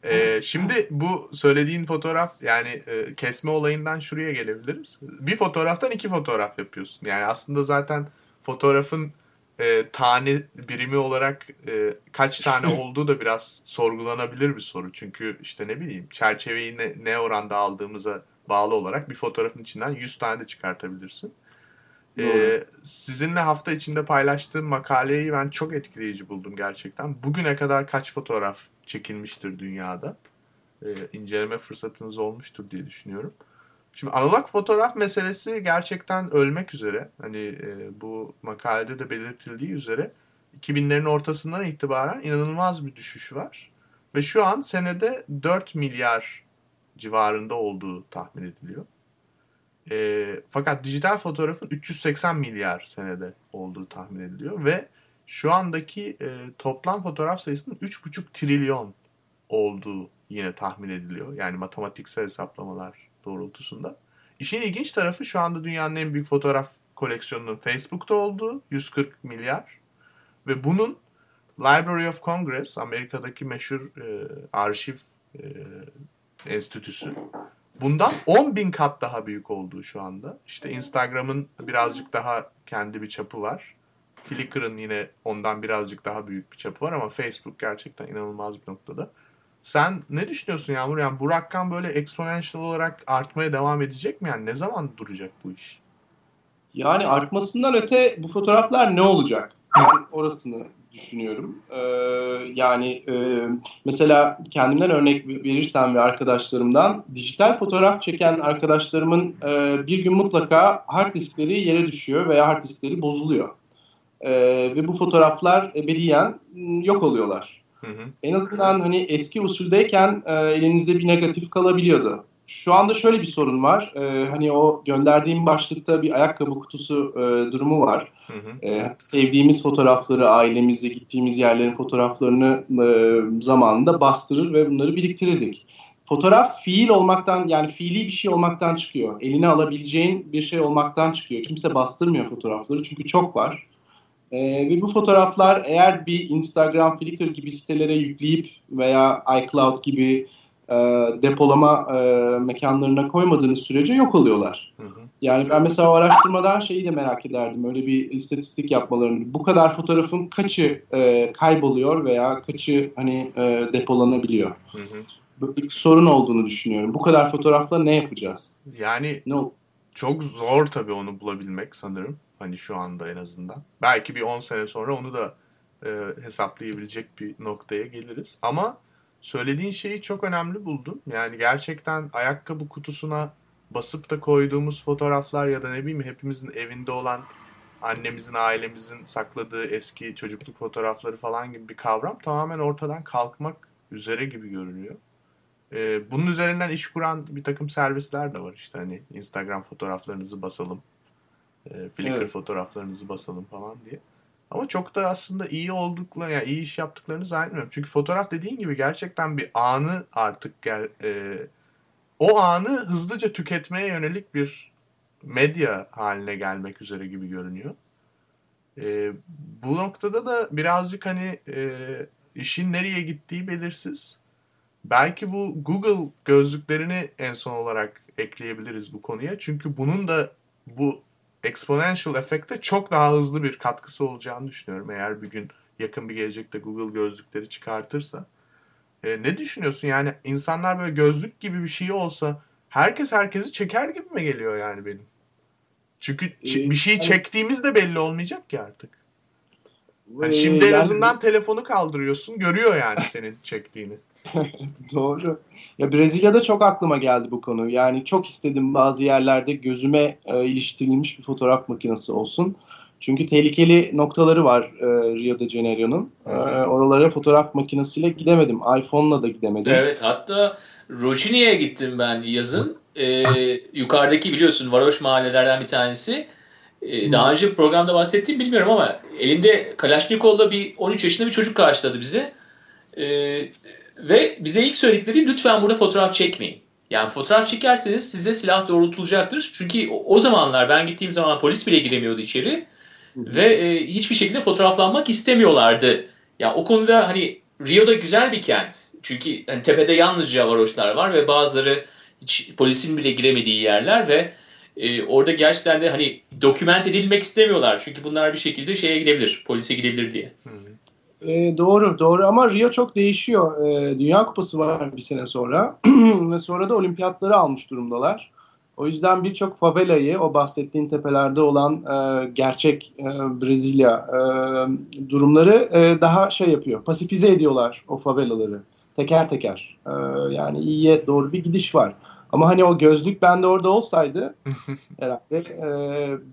Ee, şimdi bu söylediğin fotoğraf yani e, kesme olayından şuraya gelebiliriz. Bir fotoğraftan iki fotoğraf yapıyorsun. Yani aslında zaten fotoğrafın e, tane birimi olarak e, kaç tane olduğu da biraz sorgulanabilir bir soru. Çünkü işte ne bileyim çerçeveyi ne, ne oranda aldığımıza bağlı olarak bir fotoğrafın içinden 100 tane de çıkartabilirsin. Ee, sizinle hafta içinde paylaştığım makaleyi ben çok etkileyici buldum gerçekten. Bugüne kadar kaç fotoğraf çekilmiştir dünyada? Ee, inceleme fırsatınız olmuştur diye düşünüyorum. Şimdi analog fotoğraf meselesi gerçekten ölmek üzere. Hani e, bu makalede de belirtildiği üzere 2000'lerin ortasından itibaren inanılmaz bir düşüş var. Ve şu an senede 4 milyar civarında olduğu tahmin ediliyor. E, fakat dijital fotoğrafın 380 milyar senede olduğu tahmin ediliyor ve şu andaki e, toplam fotoğraf sayısının 3,5 trilyon olduğu yine tahmin ediliyor. Yani matematiksel hesaplamalar doğrultusunda. İşin ilginç tarafı şu anda dünyanın en büyük fotoğraf koleksiyonunun Facebook'ta olduğu 140 milyar ve bunun Library of Congress Amerika'daki meşhur e, arşiv e, enstitüsü bundan 10 bin kat daha büyük olduğu şu anda. İşte Instagram'ın birazcık daha kendi bir çapı var. Flickr'ın yine ondan birazcık daha büyük bir çapı var ama Facebook gerçekten inanılmaz bir noktada. Sen ne düşünüyorsun Yağmur? Yani bu rakam böyle exponential olarak artmaya devam edecek mi? Yani ne zaman duracak bu iş? Yani artmasından öte bu fotoğraflar ne olacak? Ben orasını düşünüyorum. Ee, yani e, mesela kendimden örnek verirsem ve arkadaşlarımdan dijital fotoğraf çeken arkadaşlarımın e, bir gün mutlaka hard diskleri yere düşüyor veya hard diskleri bozuluyor. E, ve bu fotoğraflar ebediyen m, yok oluyorlar. Hı hı. En azından hani eski usuldeyken e, elinizde bir negatif kalabiliyordu. Şu anda şöyle bir sorun var. E, hani o gönderdiğim başlıkta bir ayakkabı kutusu e, durumu var. Hı hı. E, sevdiğimiz fotoğrafları, ailemizle gittiğimiz yerlerin fotoğraflarını e, zamanında bastırır ve bunları biriktirirdik. Fotoğraf fiil olmaktan yani fiili bir şey olmaktan çıkıyor. Eline alabileceğin bir şey olmaktan çıkıyor. Kimse bastırmıyor fotoğrafları çünkü çok var. Ee, ve bu fotoğraflar eğer bir Instagram, Flickr gibi sitelere yükleyip veya iCloud gibi e, depolama e, mekanlarına koymadığınız sürece yok oluyorlar. Hı hı. Yani ben mesela o araştırmadan şeyi de merak ederdim. Öyle bir istatistik yapmalarını. Bu kadar fotoğrafın kaçı e, kayboluyor veya kaçı hani e, depolanabiliyor? Hı hı. Böyle bir sorun olduğunu düşünüyorum. Bu kadar fotoğrafla ne yapacağız? Yani Ne çok zor tabii onu bulabilmek sanırım. Hani şu anda en azından. Belki bir 10 sene sonra onu da e, hesaplayabilecek bir noktaya geliriz. Ama söylediğin şeyi çok önemli buldum. Yani gerçekten ayakkabı kutusuna basıp da koyduğumuz fotoğraflar ya da ne bileyim hepimizin evinde olan annemizin, ailemizin sakladığı eski çocukluk fotoğrafları falan gibi bir kavram tamamen ortadan kalkmak üzere gibi görünüyor. Ee, bunun üzerinden iş kuran bir takım servisler de var işte hani Instagram fotoğraflarınızı basalım, e, Flickr Evet. fotoğraflarınızı basalım falan diye. Ama çok da aslında iyi oldukları, yani iyi iş yaptıklarını zannetmiyorum. Çünkü fotoğraf dediğin gibi gerçekten bir anı artık gel, e, o anı hızlıca tüketmeye yönelik bir medya haline gelmek üzere gibi görünüyor. E, bu noktada da birazcık hani e, işin nereye gittiği belirsiz. Belki bu Google gözlüklerini en son olarak ekleyebiliriz bu konuya. Çünkü bunun da bu exponential efekte çok daha hızlı bir katkısı olacağını düşünüyorum. Eğer bir gün yakın bir gelecekte Google gözlükleri çıkartırsa. E, ne düşünüyorsun? Yani insanlar böyle gözlük gibi bir şey olsa herkes herkesi çeker gibi mi geliyor yani benim? Çünkü Ee, bir şey yani- çektiğimiz de belli olmayacak ki artık. Hani Ee, şimdi en azından telefonu kaldırıyorsun, görüyor yani senin çektiğini. Doğru. Ya Brezilya'da çok aklıma geldi bu konu. Yani çok istedim bazı yerlerde gözüme e, iliştirilmiş bir fotoğraf makinesi olsun. Çünkü tehlikeli noktaları var e, Rio de Janeiro'nun. E, oralara fotoğraf makinesiyle gidemedim. iPhone'la da gidemedim. Evet hatta Rojini'ye gittim ben yazın. Ee, yukarıdaki biliyorsun varoş mahallelerden bir tanesi. Hı. daha önce programda bahsettiğim bilmiyorum ama elinde Kalaşnikov'la bir 13 yaşında bir çocuk karşıladı bizi. Ee, ve bize ilk söyledikleri lütfen burada fotoğraf çekmeyin. Yani fotoğraf çekerseniz size silah doğrultulacaktır. Çünkü o, zamanlar ben gittiğim zaman polis bile giremiyordu içeri. Ve e, hiçbir şekilde fotoğraflanmak istemiyorlardı. Ya o konuda hani Rio'da güzel bir kent. Çünkü hani tepede yalnızca varoşlar var ve bazıları hiç polisin bile giremediği yerler ve e, orada gerçekten de hani doküment edilmek istemiyorlar. Çünkü bunlar bir şekilde şeye gidebilir, polise gidebilir diye. Hı hı. E, doğru doğru ama Rio çok değişiyor. E, Dünya Kupası var bir sene sonra ve sonra da olimpiyatları almış durumdalar. O yüzden birçok favelayı o bahsettiğin tepelerde olan e, gerçek e, Brezilya e, durumları e, daha şey yapıyor. Pasifize ediyorlar o favelaları teker teker. E, yani iyiye doğru bir gidiş var. Ama hani o gözlük bende orada olsaydı herhalde e,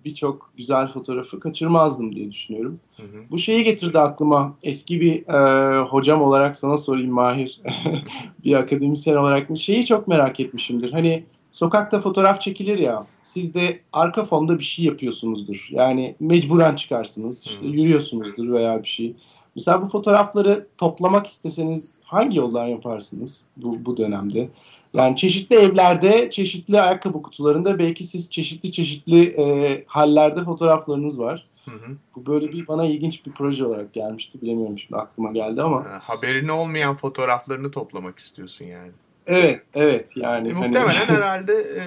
birçok güzel fotoğrafı kaçırmazdım diye düşünüyorum. Hı hı. Bu şeyi getirdi aklıma. Eski bir e, hocam olarak sana sorayım Mahir. bir akademisyen olarak mı? Şeyi çok merak etmişimdir. Hani sokakta fotoğraf çekilir ya. Siz de arka fonda bir şey yapıyorsunuzdur. Yani mecburen çıkarsınız. işte yürüyorsunuzdur veya bir şey. Mesela bu fotoğrafları toplamak isteseniz hangi yoldan yaparsınız bu, bu dönemde? Yani çeşitli evlerde, çeşitli ayakkabı kutularında belki siz çeşitli çeşitli e, hallerde fotoğraflarınız var. Hı hı. Bu böyle bir bana ilginç bir proje olarak gelmişti. Bilemiyorum şimdi aklıma geldi ama. Ha, Haberin olmayan fotoğraflarını toplamak istiyorsun yani. Evet, evet yani. E, hani- muhtemelen herhalde e,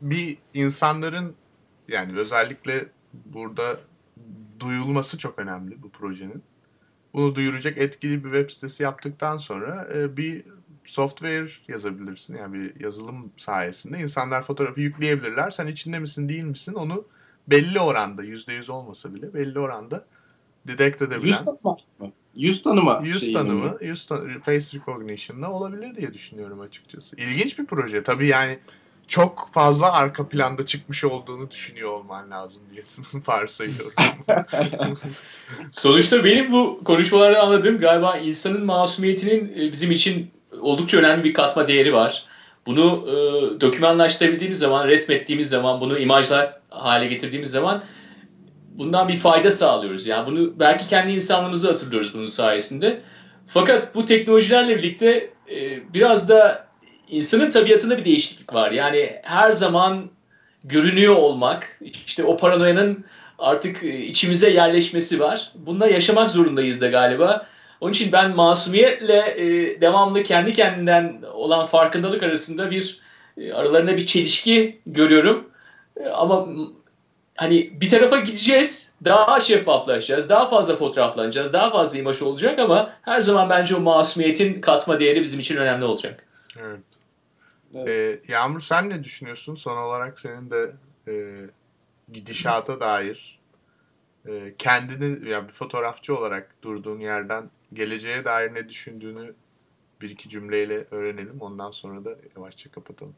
bir insanların yani özellikle burada duyulması çok önemli bu projenin. Bunu duyuracak etkili bir web sitesi yaptıktan sonra e, bir software yazabilirsin. Yani bir yazılım sayesinde insanlar fotoğrafı yükleyebilirler. Sen içinde misin değil misin onu belli oranda %100 olmasa bile belli oranda detect edebilen. Yüz tanıma? Yüz tanıma. Yüz tanımı, yüz tan- face recognition'la olabilir diye düşünüyorum açıkçası. İlginç bir proje. Tabii yani çok fazla arka planda çıkmış olduğunu düşünüyor olman lazım diye varsayıyorum. Sonuçta benim bu konuşmalarda anladığım galiba insanın masumiyetinin e, bizim için oldukça önemli bir katma değeri var. Bunu e, dokümanlaştırabildiğimiz zaman, resmettiğimiz zaman, bunu imajlar hale getirdiğimiz zaman bundan bir fayda sağlıyoruz. Yani bunu belki kendi insanlığımızı hatırlıyoruz bunun sayesinde. Fakat bu teknolojilerle birlikte e, biraz da insanın tabiatında bir değişiklik var. Yani her zaman görünüyor olmak, işte o paranoyanın artık e, içimize yerleşmesi var. Bununla yaşamak zorundayız da galiba. Onun için ben masumiyetle e, devamlı kendi kendinden olan farkındalık arasında bir e, aralarında bir çelişki görüyorum. E, ama hani bir tarafa gideceğiz, daha şeffaflaşacağız, daha fazla fotoğraflanacağız, daha fazla imaj olacak ama her zaman bence o masumiyetin katma değeri bizim için önemli olacak. evet. Evet. Ee, Yağmur sen ne düşünüyorsun? Son olarak senin de e, gidişata dair e, kendini ya bir fotoğrafçı olarak durduğun yerden geleceğe dair ne düşündüğünü bir iki cümleyle öğrenelim. Ondan sonra da yavaşça kapatalım.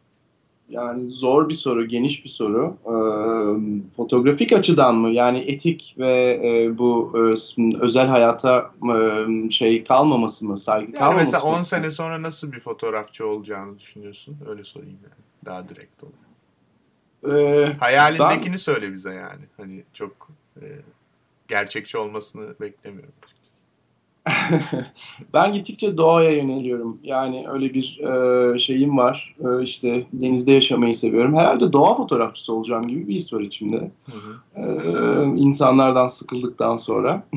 Yani zor bir soru, geniş bir soru. Ee, fotoğrafik açıdan mı? Yani etik ve e, bu e, özel hayata e, şey kalmaması mı? Saygı Yani kalmaması mesela mı? 10 sene sonra nasıl bir fotoğrafçı olacağını düşünüyorsun? Öyle sorayım yani. Daha direkt olarak. Ee, Hayalindekini söyle bize yani. Hani çok e, gerçekçi olmasını beklemiyorum. ben gittikçe doğaya yöneliyorum. Yani öyle bir e, şeyim var. E, işte denizde yaşamayı seviyorum. Herhalde doğa fotoğrafçısı olacağım gibi bir his var içimde. Hı hı. Ee, insanlardan sıkıldıktan sonra.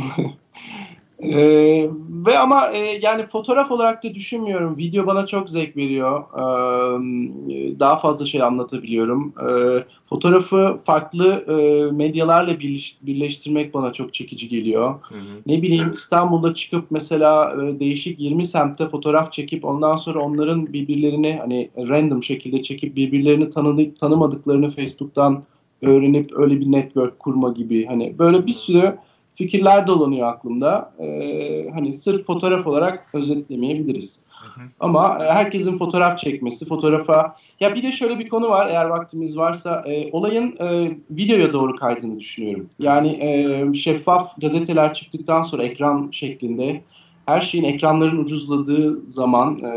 Ee, ve ama e, yani fotoğraf olarak da düşünmüyorum. Video bana çok zevk veriyor. Ee, daha fazla şey anlatabiliyorum. Ee, fotoğrafı farklı e, medyalarla birleş- birleştirmek bana çok çekici geliyor. Hı hı. Ne bileyim İstanbul'da çıkıp mesela e, değişik 20 semtte fotoğraf çekip ondan sonra onların birbirlerini hani random şekilde çekip birbirlerini tanıdık tanımadıklarını Facebook'tan öğrenip öyle bir network kurma gibi hani böyle bir sürü fikirler dolanıyor aklımda. Ee, hani sırf fotoğraf olarak özetlemeyebiliriz. Hı hı. Ama e, herkesin fotoğraf çekmesi, fotoğrafa... Ya bir de şöyle bir konu var eğer vaktimiz varsa. e, olayın e, videoya doğru kaydığını düşünüyorum. Yani e, şeffaf gazeteler çıktıktan sonra ekran şeklinde her şeyin ekranların ucuzladığı zaman e,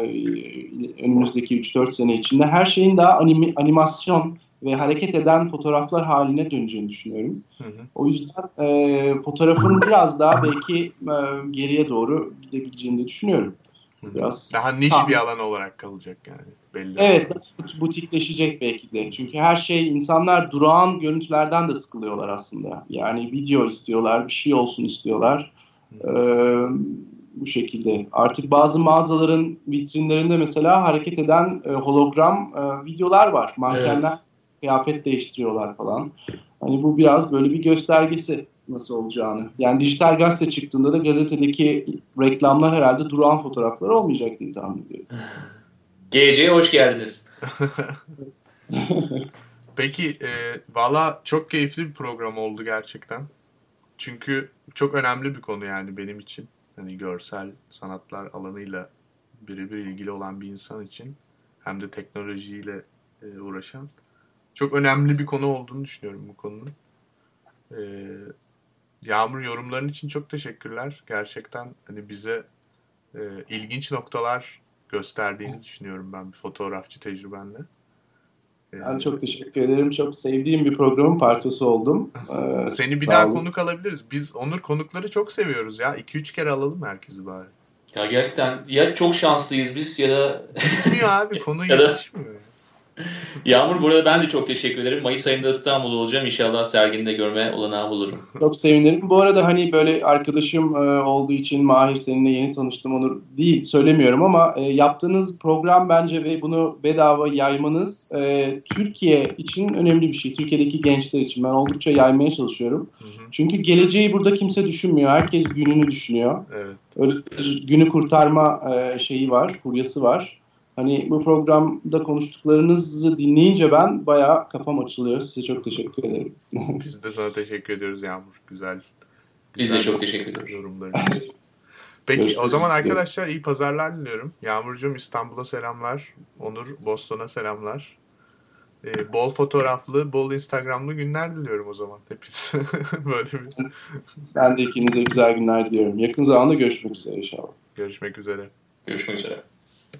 önümüzdeki 3-4 sene içinde her şeyin daha animi- animasyon ve hareket eden fotoğraflar haline döneceğini düşünüyorum. Hı hı. O yüzden e, fotoğrafın biraz daha belki e, geriye doğru gidebileceğini de düşünüyorum. Biraz Daha niş Tamam. bir alan olarak kalacak yani. Belli. Evet, but- butikleşecek belki de. Çünkü her şey, insanlar durağan görüntülerden de sıkılıyorlar aslında. Yani video istiyorlar, bir şey olsun istiyorlar. Ee, bu şekilde. Artık bazı mağazaların vitrinlerinde mesela hareket eden e, hologram e, videolar var. Mankenler Evet. Kıyafet değiştiriyorlar falan. Hani bu biraz böyle bir göstergesi nasıl olacağını. Yani dijital gazete çıktığında da gazetedeki reklamlar herhalde durağan fotoğraflar olmayacak diye tahmin ediyorum. GC'ye hoş geldiniz. Peki e, valla çok keyifli bir program oldu gerçekten. Çünkü çok önemli bir konu yani benim için. Hani görsel sanatlar alanıyla birebir ilgili olan bir insan için hem de teknolojiyle e, uğraşan çok önemli bir konu olduğunu düşünüyorum bu konunun. E, Yağmur yorumların için çok teşekkürler. Gerçekten hani bize e, ilginç noktalar gösterdiğini düşünüyorum ben bir fotoğrafçı tecrübenle. E, Ben çok teşekkür ederim. Çok sevdiğim bir programın parçası oldum. Ee, Seni bir daha olun. konuk alabiliriz. Biz Onur konukları çok seviyoruz ya. 2-3 kere alalım herkesi bari. Ya gerçekten ya çok şanslıyız biz ya da Gitmiyor abi konu Ya da- yetişmiyor. Yağmur burada ben de çok teşekkür ederim. Mayıs ayında İstanbul'da olacağım. İnşallah serginde görme olanağım bulurum. Çok sevinirim. Bu arada hani böyle arkadaşım e, olduğu için Mahir seninle yeni tanıştım onu değil söylemiyorum ama e, yaptığınız program bence ve bunu bedava yaymanız e, Türkiye için önemli bir şey. Türkiye'deki gençler için ben oldukça yaymaya çalışıyorum. Hı hı, Çünkü geleceği burada kimse düşünmüyor. Herkes gününü düşünüyor. evet. Öyle bir günü kurtarma e, şeyi var, furyası var. Hani bu programda konuştuklarınızı dinleyince ben bayağı kafam açılıyor. Size çok teşekkür ederim. Biz de sana teşekkür ediyoruz Yağmur. Güzel. Biz de güzel çok teşekkür ederiz. Yorumların için. Peki Görüşmek o zaman arkadaşlar iyi pazarlar diliyorum. Yağmurcuğum İstanbul'a selamlar. Onur Boston'a selamlar. Ee, bol fotoğraflı, bol Instagramlı günler diliyorum o zaman. Hepsi böyle bir. Ben de ikinize güzel günler diliyorum. Yakın zamanda görüşmek üzere inşallah. Görüşmek üzere. Görüşmek üzere.